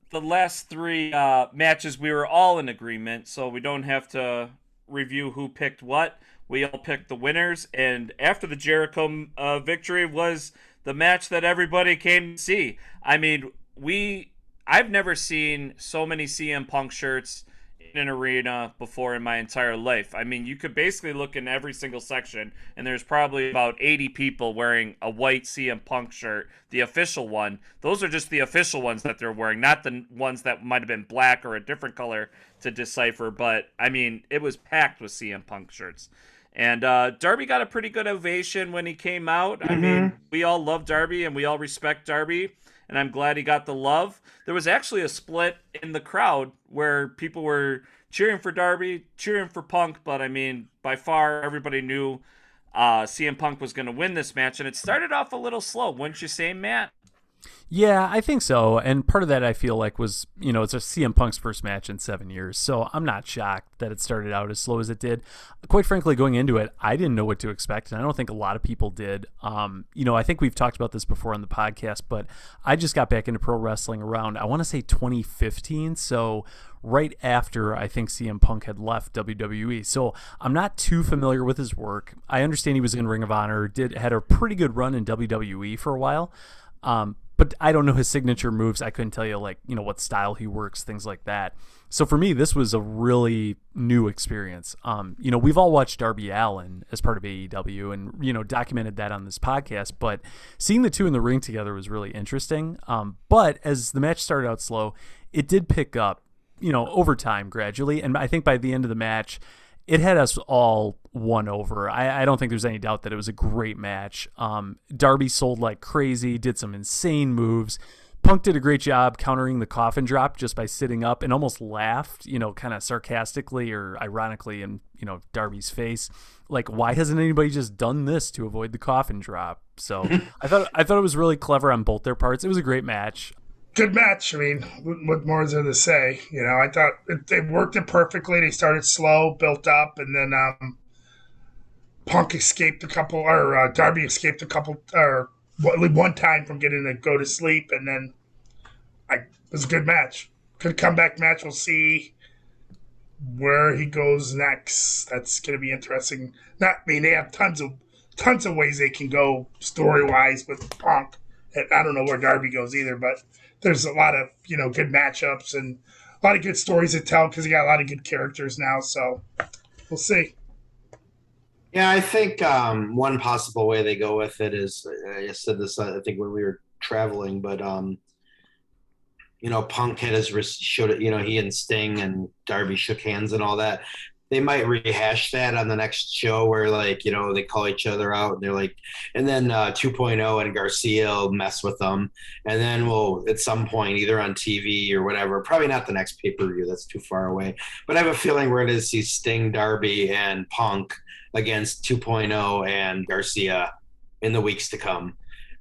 the last three uh, matches we were all in agreement, so we don't have to review who picked what. We all picked the winners, and after the Jericho uh, victory was the match that everybody came to see. I mean, we I've never seen so many CM Punk shirts in an arena before in my entire life. I mean, you could basically look in every single section, and there's probably about 80 people wearing a white CM Punk shirt, the official one. Those are just the official ones that they're wearing, not the ones that might have been black or a different color to decipher. But I mean, it was packed with CM Punk shirts. And uh, Darby got a pretty good ovation when he came out. Mm-hmm. I mean, we all love Darby and we all respect Darby and I'm glad he got the love. There was actually a split in the crowd where people were cheering for Darby, cheering for Punk, but I mean, by far everybody knew uh, CM Punk was going to win this match, and it started off a little slow, wouldn't you say, Matt? Yeah, I think so. And part of that I feel like was, you know, it's a CM Punk's first match in seven years. So I'm not shocked that it started out as slow as it did. Quite frankly, going into it, I didn't know what to expect. And I don't think a lot of people did. Um, you know, I think we've talked about this before on the podcast, but I just got back into pro wrestling around, I want to say 2015. So right after I think CM Punk had left WWE. So I'm not too familiar with his work. I understand he was in Ring of Honor, did had a pretty good run in WWE for a while. Um, but I don't know his signature moves. I couldn't tell you like you know what style he works, things like that. So for me, this was a really new experience. Um, you know, we've all watched Darby Allin as part of AEW, and you know documented that on this podcast. But seeing the two in the ring together was really interesting. Um, but as the match started out slow, it did pick up, you know, over time gradually, and I think by the end of the match it had us all won over. I, I, don't think there's any doubt that it was a great match. Um, Darby sold like crazy, did some insane moves. Punk did a great job countering the coffin drop just by sitting up and almost laughed, you know, kind of sarcastically or ironically in, you know, Darby's face. Like, why hasn't anybody just done this to avoid the coffin drop? So [laughs] I thought I thought it was really clever on both their parts. It was a great match good match. I mean, what more is there to say? You know, I thought it, they worked it perfectly. They started slow, built up, and then um, Punk escaped a couple, or uh, Darby escaped a couple, or one time from getting to go to sleep, and then I it was a good match. Good comeback match. We'll see where he goes next. That's going to be interesting. Not, I mean, they have tons of tons of ways they can go story wise with Punk. I don't know where Darby goes either, but there's a lot of you know good matchups and a lot of good stories to tell because you got a lot of good characters now. So we'll see. Yeah, I think um, one possible way they go with it is I said this I think when we were traveling, but um, you know, Punk had his showed it. You know, he and Sting and Darby shook hands and all that they might rehash that on the next show where like you know they call each other out and they're like and then uh, 2.0 and garcia will mess with them. And then we'll at some point either on tv or whatever probably not the next pay-per-view that's too far away but i have a feeling we're going to see sting darby and punk against 2.0 and garcia in the weeks to come.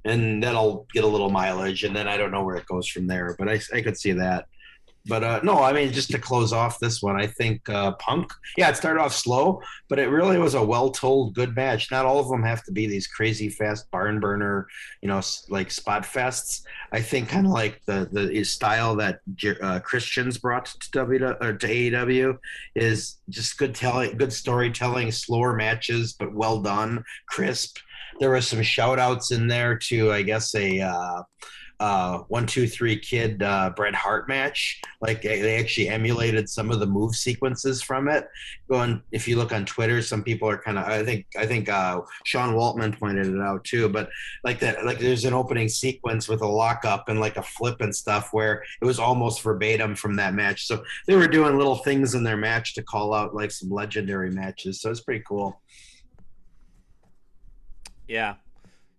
And that'll get a little mileage and then i don't know where it goes from there but i, I could see that but uh, no, I mean, just to close off this one, I think uh, Punk, yeah, it started off slow, but it really was a well told, good match. Not all of them have to be these crazy fast barn burner, you know, like spot fests. I think kind of like the the style that uh, Christians brought to W or to AEW is just good telling, good storytelling, slower matches, but well done, crisp. There were some shout outs in there to, I guess, a uh, uh, one two three kid uh, Bret Hart match. Like they actually emulated some of the move sequences from it. Going if you look on Twitter, some people are kind of I think I think uh, Sean Waltman pointed it out too. But like that, like there's an opening sequence with a lockup and like a flip and stuff where it was almost verbatim from that match. So they were doing little things in their match to call out like some legendary matches. So it's pretty cool. Yeah,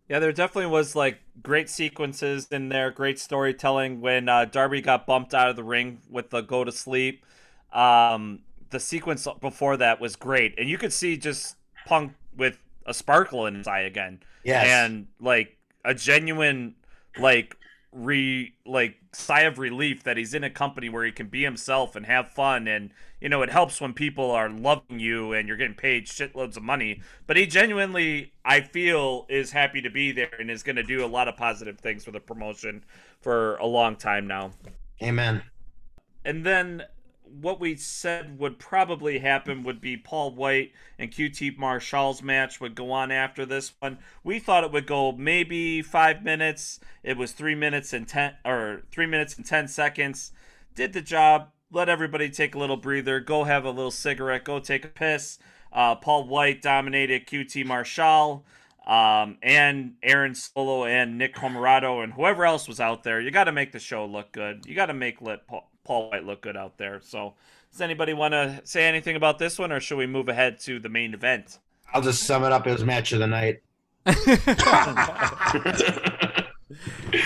yeah, there definitely was like great sequences in there, great storytelling when uh, Darby got bumped out of the ring with the go to sleep. Um, the sequence before that was great, and you could see just Punk with a sparkle in his eye again. Yes. and like a genuine like re like sigh of relief that he's in a company where he can be himself and have fun. And you know it helps when people are loving you and you're getting paid shitloads of money. But he genuinely i feel is happy to be there and is going to do a lot of positive things for the promotion for a long time now. Amen. And then what we said would probably happen would be Paul White and QT Marshall's match would go on after this one. We thought it would go maybe five minutes. It was three minutes and ten or three minutes and ten seconds. Did the job. let everybody take a little breather. Go have a little cigarette. Go take a piss. Uh, Paul White dominated QT Marshall um, and Aaron Solo and Nick Comoroto and whoever else was out there. You got to make the show look good. You got to make let Paul, Paul White look good out there. So, does anybody want to say anything about this one, or should we move ahead to the main event? I'll just sum it up as match of the night. [laughs]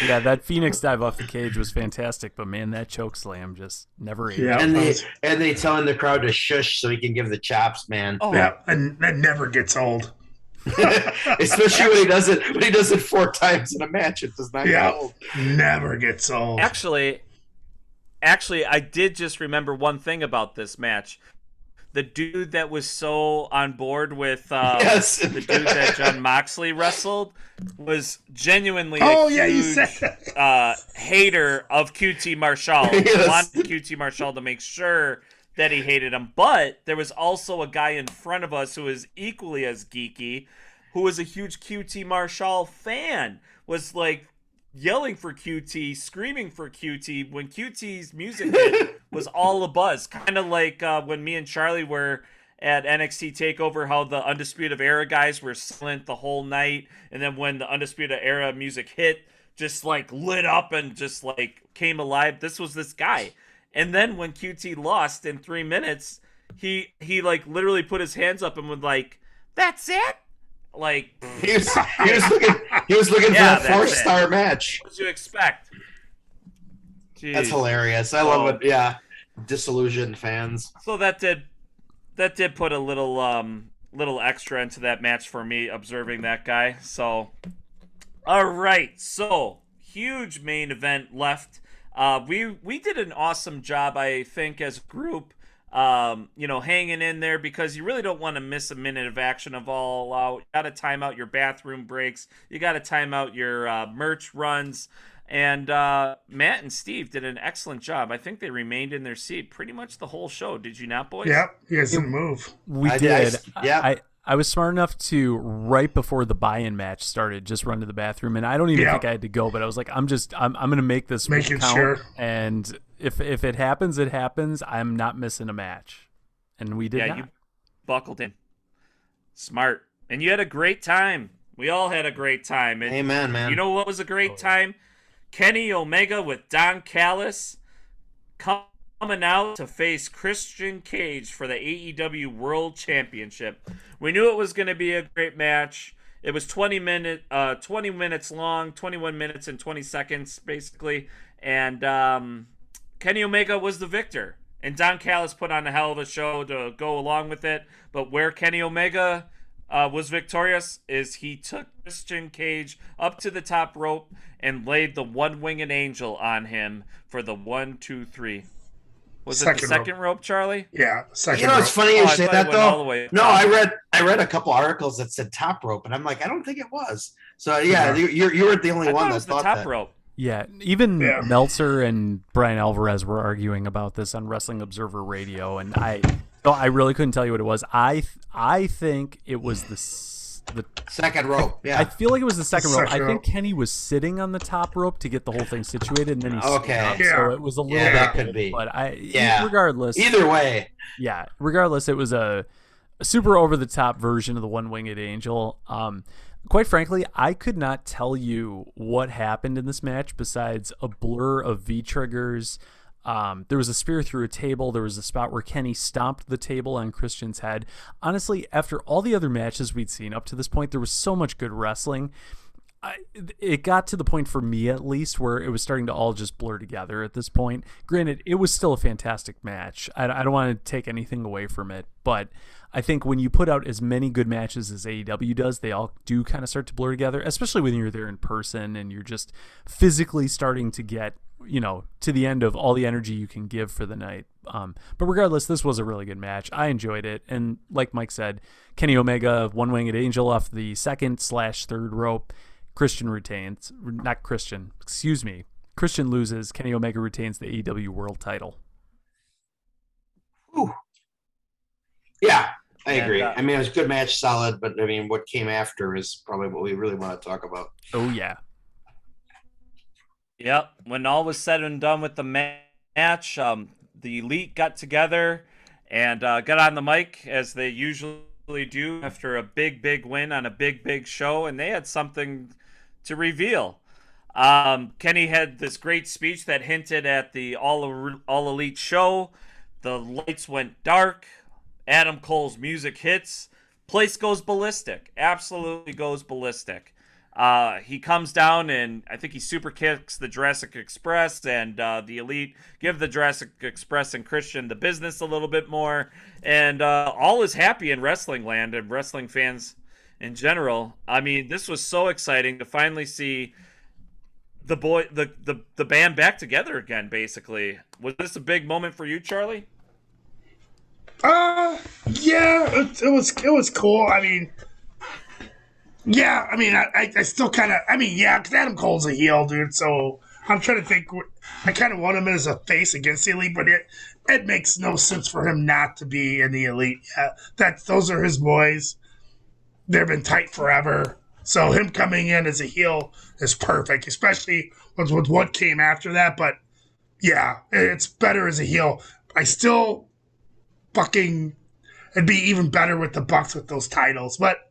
yeah, that Phoenix dive off the cage was fantastic, but man, that choke slam just never ate. Yeah. and they and they telling the crowd to shush so he can give the chops, man. Oh, Yeah, and that never gets old. [laughs] Especially when he does it when he does it four times in a match. It does not Yeah. get old. Never gets old. Actually, actually, I did just remember one thing about this match. The dude that was so on board with uh, [laughs] Yes. the dude that Jon Moxley wrestled was genuinely Oh a yeah, you said that. uh, hater of QT Marshall. [laughs] Yes. Wanted QT Marshall to make sure that he hated him. But there was also a guy in front of us who was equally as geeky, who was a huge QT Marshall fan. Was like yelling for QT, screaming for QT when QT's music hit [laughs] was all a buzz. Kind of like uh, when me and Charlie were at NXT Takeover, how the Undisputed Era guys were silent the whole night, and then when the Undisputed Era music hit, just like lit up and just like came alive. This was this guy, and then when QT lost in three minutes, he he like literally put his hands up and was like, "That's it." Like, He was, he was [laughs] looking he was looking Yeah, for a four star match. what did you expect? That's hilarious. I Oh. love it. Yeah. Disillusioned fans. So that did that did put a little um little extra into that match for me observing that guy. So all right, so huge main event left. Uh, we we did an awesome job, I think, as a group. Um, you know, hanging in there because you really don't want to miss a minute of action of all out. You got to time out your bathroom breaks. You got to time out your uh, merch runs. And uh, Matt and Steve did an excellent job. I think they remained in their seat pretty much the whole show. Did you not, boys? Yep, he doesn't move. We I did- I did. s- yeah. I, I was smart enough to right before the buy-in match started, just run to the bathroom, and I don't even Yeah. think I had to go. But I was like, I'm just, I'm, I'm gonna make this Making count, sure. and if if it happens, it happens. I'm not missing a match, and we did yeah, not. you buckled in. Smart. And you had a great time. We all had a great time. And Amen, man. You know what was a great time? Kenny Omega with Don Callis coming out to face Christian Cage for the AEW World Championship. We knew it was going to be a great match. It was 20 minute uh 20 minutes long, 21 minutes and 20 seconds basically. And um Kenny Omega was the victor. And Don Callis put on a hell of a show to go along with it. But where Kenny Omega uh, was victorious is he took Christian Cage up to the top rope and laid the one winged angel on him for the one, two, three. Was it the rope. second rope, Charlie? Yeah, second You know, row. it's funny Oh, you I say that it all the though. way No. I read I read a couple articles that said top rope, and I'm like, I don't think it was. So yeah, you you, you weren't the only I one thought it that was the thought top that. rope. Yeah, even Yeah. Meltzer and Bryan Alvarez were arguing about this on Wrestling Observer Radio, and I, no, I really couldn't tell you what it was. I, I think it was the, the. Second rope. Yeah. I feel like it was the second rope. I think. Kenny was sitting on the top rope to get the whole thing situated, and then he stood Okay. up, Yeah. so it was a little Yeah, bit. that could old, be. But I, Yeah. regardless, Either way, yeah, regardless, it was a, a super over the top version of the one winged angel. Um, quite frankly, I could not tell you what happened in this match besides a blur of V triggers. Um, there was a spear through a table. There was a spot where Kenny stomped the table on Christian's head. Honestly, after all the other matches we'd seen up to this point, there was so much good wrestling. I, it got to the point for me at least where it was starting to all just blur together at this point. Granted, it was still a fantastic match. I, I don't want to take anything away from it, but I think when you put out as many good matches as AEW does, they all do kind of start to blur together, especially when you're there in person and you're just physically starting to get, you know, to the end of all the energy you can give for the night. Um, but regardless, this was a really good match. I enjoyed it. And like Mike said, Kenny Omega, one winged angel off the second slash third rope. Christian retains, not Christian, excuse me. Christian loses. Kenny Omega retains the AEW World Title. Ooh. yeah, I And, agree. uh, I mean, it was a good match, solid, but I mean, what came after is probably what we really want to talk about. Oh yeah, Yep. When all was said and done with the ma- match, um, the elite got together and uh, got on the mic as they usually do after a big, big win on a big, big show, and they had something to reveal. Um, Kenny had this great speech that hinted at the all all elite show. The lights went dark. Adam Cole's music hits. Place goes ballistic. Absolutely goes ballistic. Uh, he comes down and I think he super kicks the Jurassic Express and uh, the Elite give the Jurassic Express and Christian the business a little bit more, and uh, all is happy in wrestling land and wrestling fans in general. I mean, this was so exciting to finally see the boy the the the band back together again. Basically, was this a big moment for you, Charlie? Uh, yeah, it, it was it was cool. I mean yeah, I mean, I, I still kind of, I mean, yeah, because Adam Cole's a heel, dude. So I'm trying to think. I kind of want him as a face against the elite, but it it makes no sense for him not to be in the elite. Yeah, that those are his boys. They've been tight forever. So him coming in as a heel is perfect, especially with, with what came after that. But yeah, it's better as a heel. I still fucking it'd be even better with the Bucks with those titles, but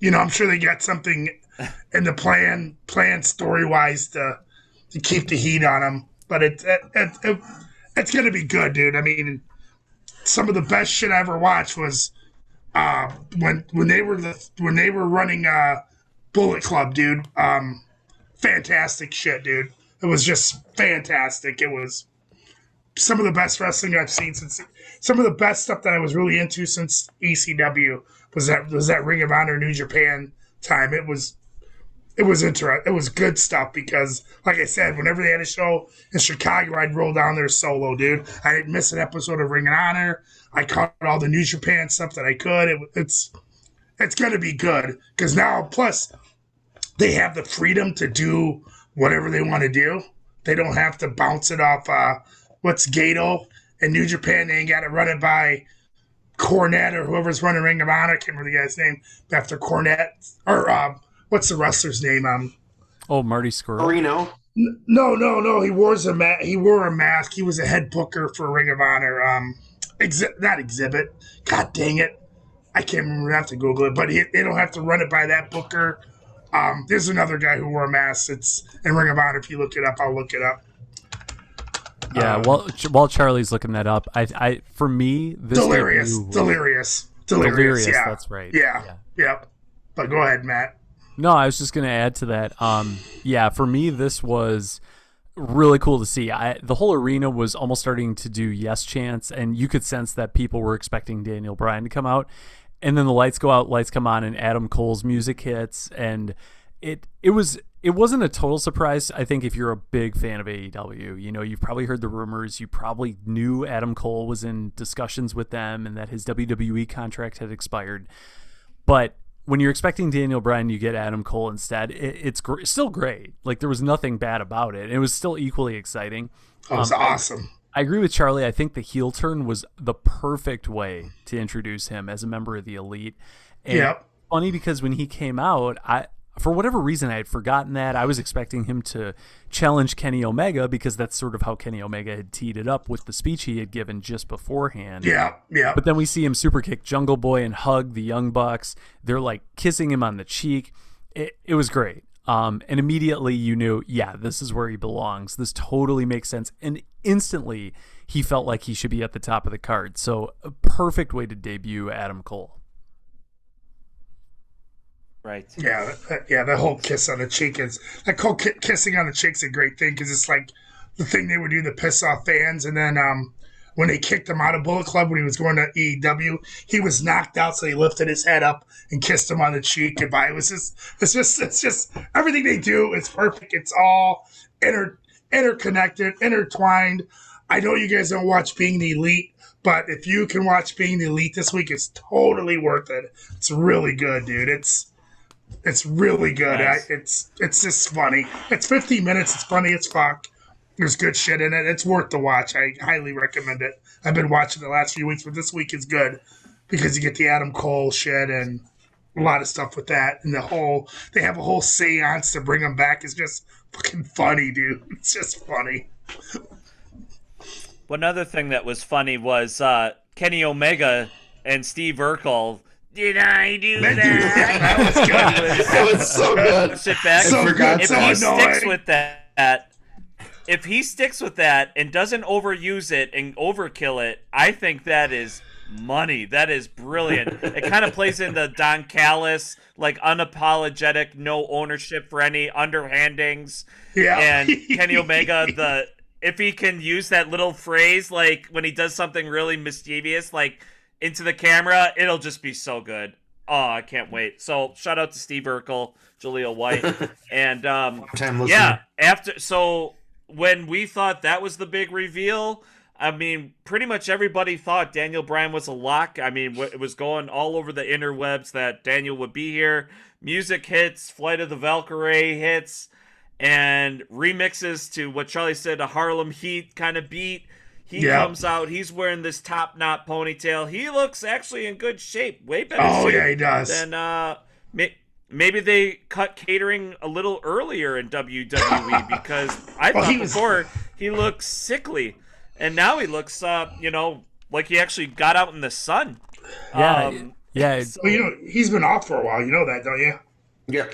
you know, I'm sure they got something [laughs] in the plan, plan story wise to to keep the heat on them. But it, it, it, it it's gonna be good, dude. I mean, some of the best shit I ever watched was uh, when when they were the when they were running uh, Bullet Club, dude. Um, fantastic shit, dude. It was just fantastic. It was some of the best wrestling I've seen since some of the best stuff that I was really into since ECW was that was that Ring of Honor New Japan time. It was it was interesting. It was good stuff because, like I said, whenever they had a show in Chicago, I'd roll down there solo, dude. I didn't miss an episode of Ring of Honor. I caught all the New Japan stuff that I could. It, it's it's gonna be good because now, plus, they have the freedom to do whatever they want to do. They don't have to bounce it off. Uh, what's Gedo and New Japan? They ain't got to run it by Cornette or whoever's running Ring of Honor. I can't remember the guy's name after Cornette or um, what's the wrestler's name? Um, oh, Marty Scurll. Marino. no, no, no. He wore a ma- he wore a mask. He was a head booker for Ring of Honor. Um, exi- not exhibit. God dang it, I can't remember. I have to Google it, but he, they don't have to run it by that booker. Um, there's another guy who wore a mask. It's in Ring of Honor. If you look it up, I'll look it up. Yeah, um, while while Charlie's looking that up, I, I for me, this delirious, was, delirious, delirious, delirious. Yeah, that's right. Yeah, yeah, yep. But go ahead, Matt. No, I was just going to add to that. Um, yeah, for me, this was really cool to see. I the whole arena was almost starting to do yes chants, and you could sense that people were expecting Daniel Bryan to come out. And then the lights go out, lights come on, and Adam Cole's music hits, and it it was it wasn't a total surprise. I think if you're a big fan of AEW, you know, you've probably heard the rumors. You probably knew Adam Cole was in discussions with them and that his WWE contract had expired. But when you're expecting Daniel Bryan, you get Adam Cole instead. It, it's gr- still great. Like there was nothing bad about it. It was still equally exciting. It was um, awesome. I, I agree with Charlie. I think the heel turn was the perfect way to introduce him as a member of the elite. And yep. funny because when he came out, I for whatever reason, I had forgotten that. I was expecting him to challenge Kenny Omega because that's sort of how Kenny Omega had teed it up with the speech he had given just beforehand. Yeah, yeah. But then we see him super kick Jungle Boy and hug the Young Bucks. They're like kissing him on the cheek. It, it was great. Um, and immediately you knew, yeah, this is where he belongs. This totally makes sense. And instantly he felt like he should be at the top of the card. So, a perfect way to debut Adam Cole. Right. Yeah, that, yeah. The whole kiss on the cheek is that whole ki- kissing on the cheek's a great thing because it's like the thing they would do to piss off fans. And then um, when they kicked him out of Bullet Club when he was going to EW, he was knocked out, so he lifted his head up and kissed him on the cheek goodbye. It was just, it's just, it's just everything they do is perfect. It's all inter interconnected, intertwined. I know you guys don't watch Being the Elite, but if you can watch Being the Elite this week, it's totally worth it. It's really good, dude. It's it's really good. Nice. I, it's it's just funny. It's 15 minutes. It's funny as fuck. There's good shit in it. It's worth the watch. I highly recommend it. I've been watching the last few weeks, but this week is good because you get the Adam Cole shit and a lot of stuff with that. And the whole they have a whole seance to bring him back is just fucking funny, dude. [laughs] It's just funny. One other thing that was funny was uh, Kenny Omega and Steve Urkel. Did I do [laughs] that? that was good. [laughs] That was so good. Sit back. So forgot if so he that. sticks with that, if he sticks with that and doesn't overuse it and overkill it, I think that is money. That is brilliant. it kind of plays into Don Callis, like unapologetic, no ownership for any underhandings. Yeah. And [laughs] Kenny Omega, the if he can use that little phrase, like when he does something really mischievous, like into the camera, it'll just be so good. Oh, I can't wait. So shout out to Steve Urkel, Jaleel White, [laughs] and um, yeah. After so when we thought that was the big reveal, I mean, pretty much everybody thought Daniel Bryan was a lock. I mean, it was going all over the interwebs that Daniel would be here. Music hits, Flight of the Valkyrie hits, and remixes to what Charlie said, a Harlem Heat kind of beat. He Yeah. comes out. He's wearing this top knot ponytail. He looks actually in good shape. Way better Oh, shape yeah, he does. than uh, may- maybe they cut catering a little earlier in WWE [laughs] because I Well, thought he was- before he looked sickly, and now he looks, uh, you know, like he actually got out in the sun. Yeah, Um, yeah. it- Well, you know, he's been off for a while. You know that, don't you? Yeah.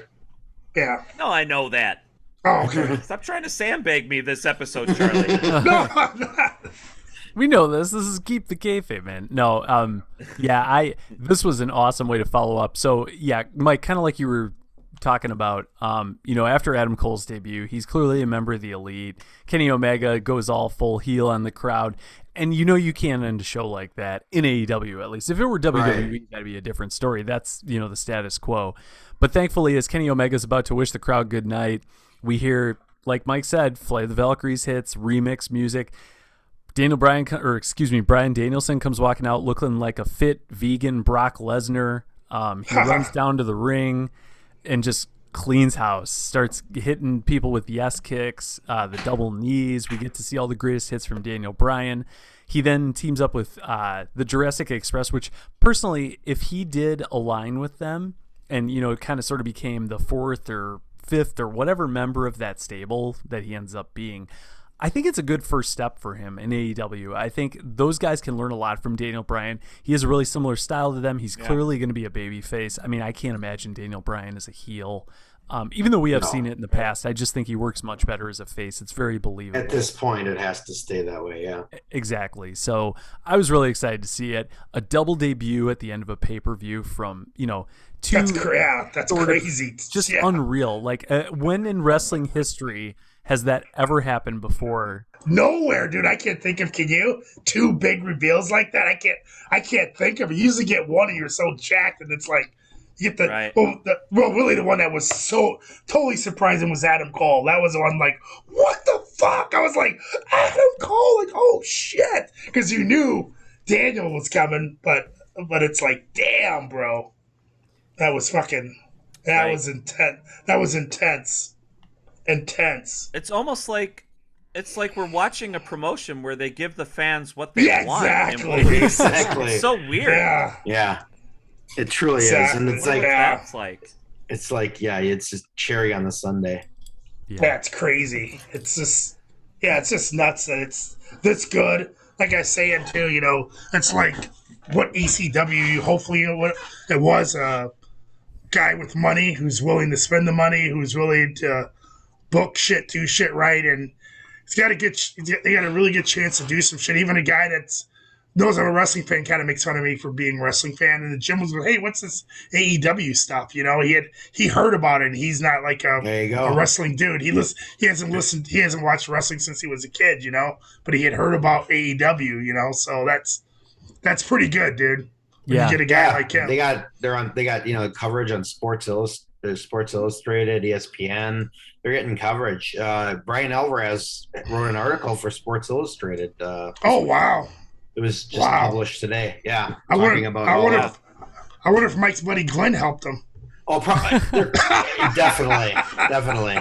Yeah. no, I know that. Oh, [laughs] okay. Stop trying to sandbag me this episode, Charlie. [laughs] [laughs] no, I'm not. we know this. This is keep the kayfabe, man. No, um, yeah, I. This was an awesome way to follow up. So yeah, Mike, kind of like you were talking about. Um, you know, after Adam Cole's debut, he's clearly a member of the elite. Kenny Omega goes all full heel on the crowd, and you know you can't end a show like that in AEW. At least if it were WWE, that'd be a different story. That's you know the status quo. But thankfully, as Kenny Omega's about to wish the crowd good night, we hear, like Mike said, Flight of the Valkyries hits, remix music. Daniel Bryan, or excuse me, Bryan Danielson comes walking out looking like a fit vegan Brock Lesnar. Um, he [laughs] runs down to the ring and just cleans house. Starts hitting people with yes kicks, uh, the double knees. We get to see all the greatest hits from Daniel Bryan. He then teams up with uh, the Jurassic Express, which personally, if he did align with them, and you know, it kind of sort of became the fourth or fifth or whatever member of that stable that he ends up being. I think it's a good first step for him in AEW. I think those guys can learn a lot from Daniel Bryan. He has a really similar style to them. He's clearly going to be a baby face. I mean, I can't imagine Daniel Bryan as a heel. Um, even though we have seen it in the past, I just think he works much better as a face. It's very believable. At this point, it has to stay that way. Yeah. Exactly. So I was really excited to see it. A double debut at the end of a pay per view from, you know, two That's cra- that's sort of crazy. just yeah. unreal. Like uh, when in wrestling history has that ever happened before? Nowhere, dude. I can't think of. Can you two big reveals like that? I can't. I can't think of. it. You usually get one, and you're so jacked, and it's like you get the. Right. Well, the, well, really, the one that was so totally surprising was Adam Cole. That was the one like, what the fuck? I was like, Adam Cole, like, oh shit, because you knew Daniel was coming, but but it's like, damn, bro, that was fucking. That Right. was intense. That was intense. Intense. it's almost like it's like we're watching a promotion where they give the fans what they Yeah, want. exactly. Exactly. It's so weird. Yeah. Yeah. It truly is, and it's like Yeah. that's like. it's like yeah, it's just cherry on the Sunday. Yeah. That's crazy. It's just, yeah, it's just nuts that it's this good. Like I say it too, you know, it's like what ECW. Hopefully, it it was a guy with money who's willing to spend the money, who's willing to book shit, do shit right, and he's got a good. They got a really good chance to do some shit. Even a guy that's knows I'm a wrestling fan kind of makes fun of me for being a wrestling fan. And the gym was like, "Hey, what's this AEW stuff?" You know, he had he heard about it. and He's not like a There you go. a wrestling dude. He listen, he hasn't listened, he hasn't watched wrestling since he was a kid, you know. But he had heard about AEW, you know. So that's that's pretty good, dude. When Yeah. you get a guy Yeah, like him. they got they're on they got you know coverage on Sports Illustrated, Sports Illustrated, ESPN. They're getting coverage. Uh, Bryan Alvarez wrote an article for Sports Illustrated. Uh, oh wow! it was just Wow. published today. Yeah, I talking wonder. about I all wonder. that. If, I wonder if Mike's buddy Glenn helped him. Oh, probably [laughs] definitely, definitely.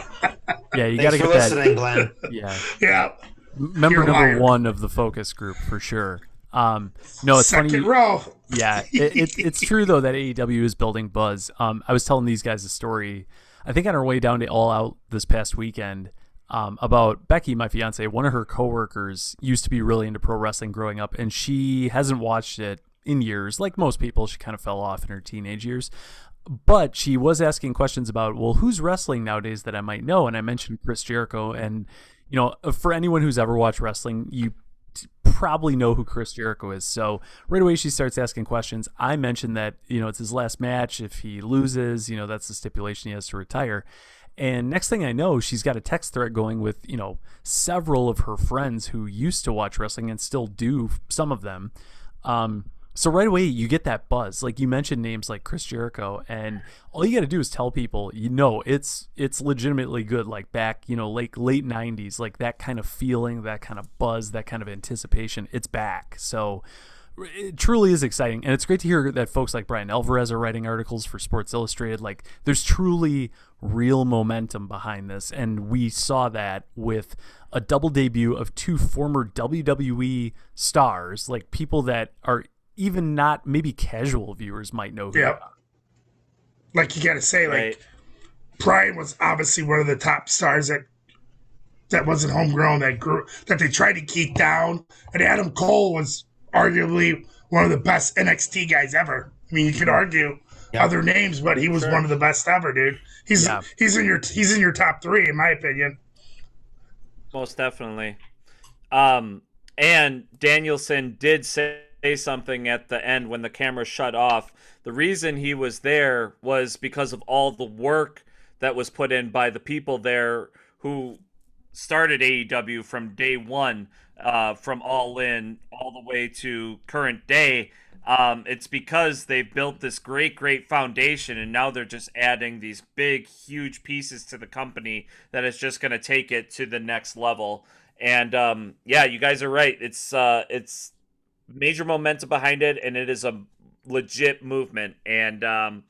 Yeah, you got to for get that. listening, Glenn. [laughs] Yeah, Yeah, member You're number liar. one of the focus group for sure. Um, no, it's second funny. row. Yeah, it, it, it's true though that AEW is building buzz. Um, I was telling these guys a story. I think on our way down to All Out this past weekend, um, about Becky, my fiance. One of her coworkers used to be really into pro wrestling growing up, and she hasn't watched it in years. Like most people, she kind of fell off in her teenage years. But she was asking questions about, well, who's wrestling nowadays that I might know? And I mentioned Chris Jericho. And, you know, for anyone who's ever watched wrestling, you probably know who Chris Jericho is. So right away she starts asking questions. I mentioned that, you know, it's his last match. If he loses, you know, that's the stipulation he has to retire. And next thing I know, she's got a text thread going with, you know, several of her friends who used to watch wrestling and still do, some of them. Um, so right away you get that buzz. Like you mentioned names like Chris Jericho, and all you got to do is tell people, you know, it's it's legitimately good. Like back, you know, like late '90s, like that kind of feeling, that kind of buzz, that kind of anticipation. It's back. So it truly is exciting, and it's great to hear that folks like Bryan Alvarez are writing articles for Sports Illustrated. Like there's truly real momentum behind this, and we saw that with a double debut of two former WWE stars, like people that are even not maybe casual viewers might know who yeah. Like you gotta say, like right. Bryan was obviously one of the top stars that that wasn't homegrown that grew that they tried to keep down. And Adam Cole was arguably one of the best NXT guys ever. I mean, you could argue yeah. other names, but he was sure. one of the best ever, dude. He's yeah. he's in your he's in your top three, in my opinion. Most definitely. Um, and Danielson did say say something at the end when the camera shut off. The reason he was there was because of all the work that was put in by the people there who started AEW from day one, uh, from All In all the way to current day. Um, it's because they've built this great, great foundation, and now they're just adding these big, huge pieces to the company that is just going to take it to the next level. And um, yeah, you guys are right. It's uh, it's major momentum behind it, and it is a legit movement. And um,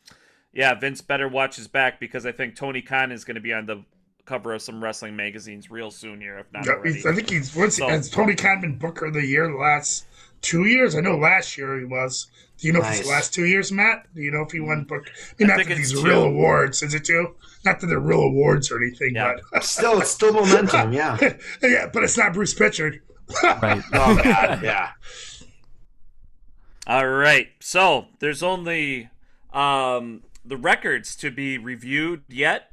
yeah, Vince better watch his back because I think Tony Khan is going to be on the cover of some wrestling magazines real soon here, if not yeah, already. I think he's what's so, has Tony Khan been Booker of the Year the last two years? I know last year he was. Do you know nice. if it's the last two years, Matt? Do you know if he won Book? I mean, I not that these two. real awards, is it two? Not that they're real awards or anything, yeah. but [laughs] still, it's still momentum, yeah. [laughs] yeah, but it's not Bruce Pritchard. [laughs] right. Oh God, yeah. All right. So there's only um, the records to be reviewed yet.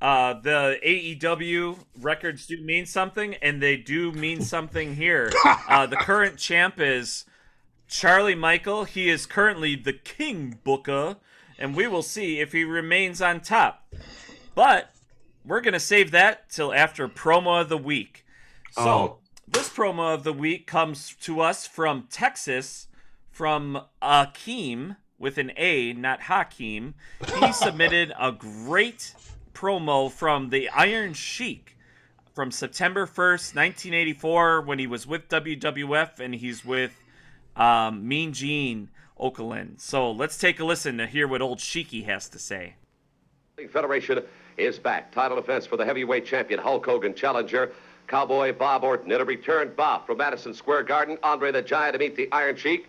Uh, the AEW records do mean something, and they do mean something here. [laughs] Uh, the current champ is Charlie Michael. He is currently the King Booker, and we will see if he remains on top. But we're gonna save that till after promo of the week. So oh. This promo of the week comes to us from Texas from Akeem with an A, not Hakeem. He [laughs] submitted a great promo from the Iron Sheik from September 1st, 1984, when he was with WWF and he's with um, Mean Gene Okerlund. So let's take a listen to hear what old Sheiky has to say. Federation is back. Title defense for the heavyweight champion Hulk Hogan challenger Cowboy Bob Orton. In a return bout from Madison Square Garden, Andre the Giant to meet the Iron Sheik.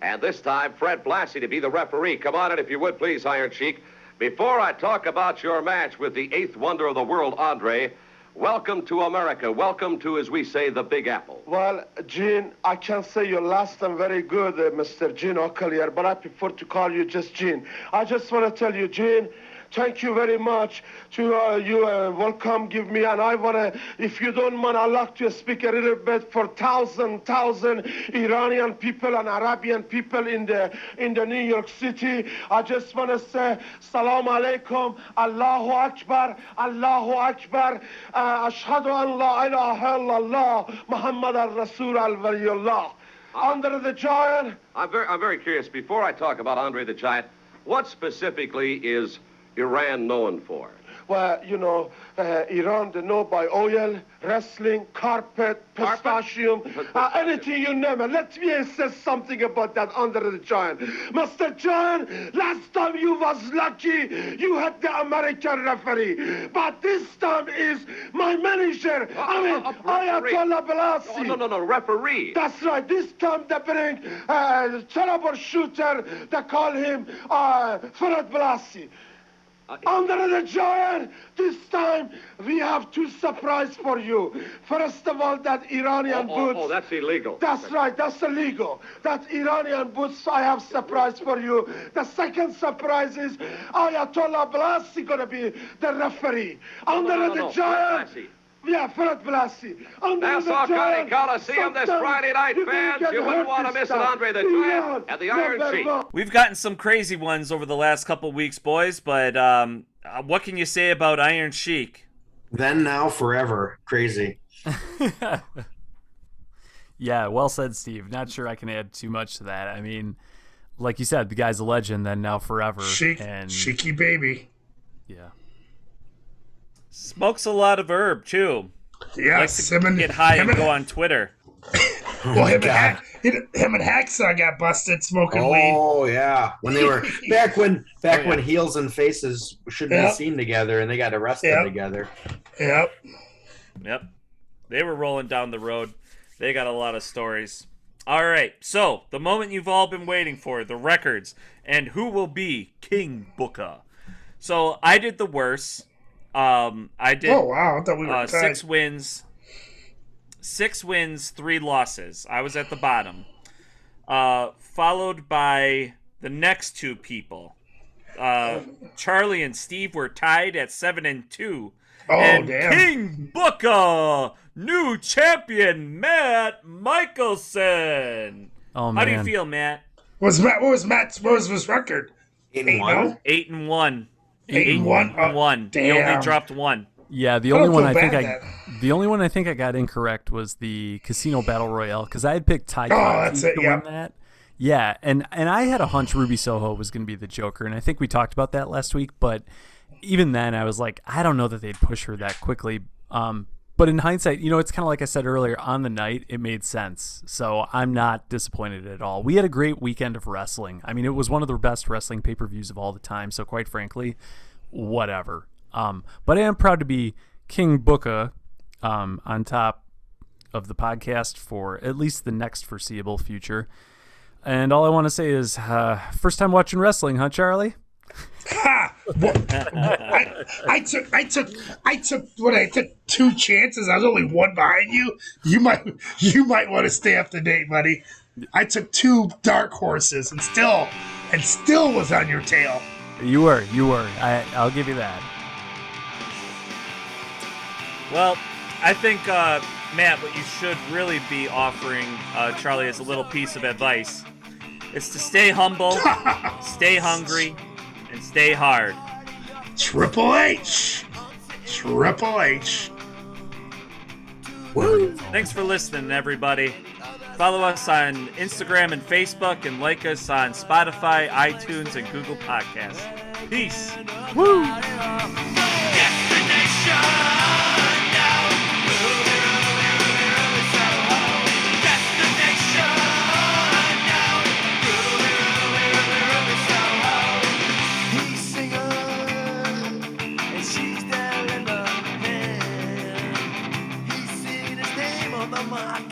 And this time, Fred Blassie to be the referee. Come on in, if you would, please, Iron Sheik. Before I talk about your match with the eighth wonder of the world, Andre, welcome to America. Welcome to, as we say, the Big Apple. Well, Gene, I can say your last time very good, uh, Mr. Gene Okerlund, but I prefer to call you just Gene. I just want to tell you, Gene, Thank you very much to uh, you. Uh, welcome, give me, and I wanna, if you don't mind, I'd like to speak a little bit for thousand, thousand Iranian people and Arabian people in the in the New York City. I just wanna say, Salam alaikum, Allahu Akbar, Allahu Akbar, uh, Ashhadu an la ilaha illallah, Muhammad al-Rasul al-Waliyullah. Andre the Giant. I'm very, I'm very curious. Before I talk about Andre the Giant, what specifically is Iran known for? Well, you know, uh, Iran, they know by oil, wrestling, carpet, pistachio, uh, anything you name it. Let me say something about that Andre the Giant. Mr. Giant, last time you was lucky, you had the American referee. But this time is my manager. Uh, I mean, uh, Ayatollah Blassie. Oh, no, no, no, referee. That's right. This time they bring uh, terrible shooter. They call him uh, Blassie. Andre the Giant, this time we have two surprise for you. First of all, that Iranian Oh, oh, boots. oh, that's illegal. That's right, that's illegal. That Iranian boots, I have surprise for you. The second surprise is Ayatollah Blassie gonna be the referee. Under no, no, the Giant. Blassie. Yeah, Fred Blassie. Andre Nassau the County Giant. Coliseum this Friday night, you fans. You wouldn't want to miss it. Andre the Iran, Giant at the Iron number Sheik. We've gotten some crazy ones over the last couple weeks, boys, but um, uh, what can you say about Iron Sheik? Then, now, forever. Crazy. [laughs] Yeah, well said, Steve. Not sure I can add too much to that. I mean, like you said, the guy's a legend, then now forever. Sheik, and cheeky baby. yeah, Smokes a lot of herb too. Yeah, Likes to him and get high him and and, go on Twitter. [laughs] Oh well, him and, God. Hack, him and Hacksaw got busted smoking oh, weed. Oh yeah, when they were [laughs] back when back Oh, yeah. when heels and faces shouldn't Yep. be seen together, and they got arrested Yep. together. Yep. Yep. They were rolling down the road. They got a lot of stories. All right. So, the moment you've all been waiting for, the records and who will be King Booker. So, I did the worst. Um, I did Oh wow, I thought we were uh, six wins, six wins, three losses. I was at the bottom. Uh, followed by the next two people. Uh, Charlie and Steve were tied at seven and two. Oh and damn. King Booker, new champion Matt Michelson. Oh man, How do you feel, Matt? Was Matt? What was Matt's? What was his record? Eight Eight and one. Eight and one. Eight and one. and Oh, one. He damn. only dropped one. Yeah, the I only one I think bad I then. the only one I think I got incorrect was the Casino Battle Royale because I had picked Tay Oh, Conti that's it, to yeah. win that. Yeah, and and I had a hunch Ruby Soho was going to be the Joker, and I think we talked about that last week. But even then, I was like, I don't know that they'd push her that quickly. Um, but in hindsight, you know, it's kind of like I said earlier on the night, it made sense. So I'm not disappointed at all. We had a great weekend of wrestling. I mean, it was one of the best wrestling pay per views of all the time. So quite frankly, whatever. Um, but I am proud to be King Booker um, on top of the podcast for at least the next foreseeable future. And all I want to say is, uh, first time watching wrestling, huh, Charlie? Ha! Well, I, I took, I took, I took. What I took two chances. I was only one behind you. You might, you might want to stay up to date, buddy. I took two dark horses and still, and still was on your tail. You were, you were. I, I'll give you that. Well, I think, uh, Matt, what you should really be offering uh, Charlie as a little piece of advice is to stay humble, [laughs] stay hungry, and stay hard. Triple H, Triple H. Woo. Thanks for listening, everybody. Follow us on Instagram and Facebook, and like us on Spotify, iTunes, and Google Podcasts. Peace. Destination now. Move man.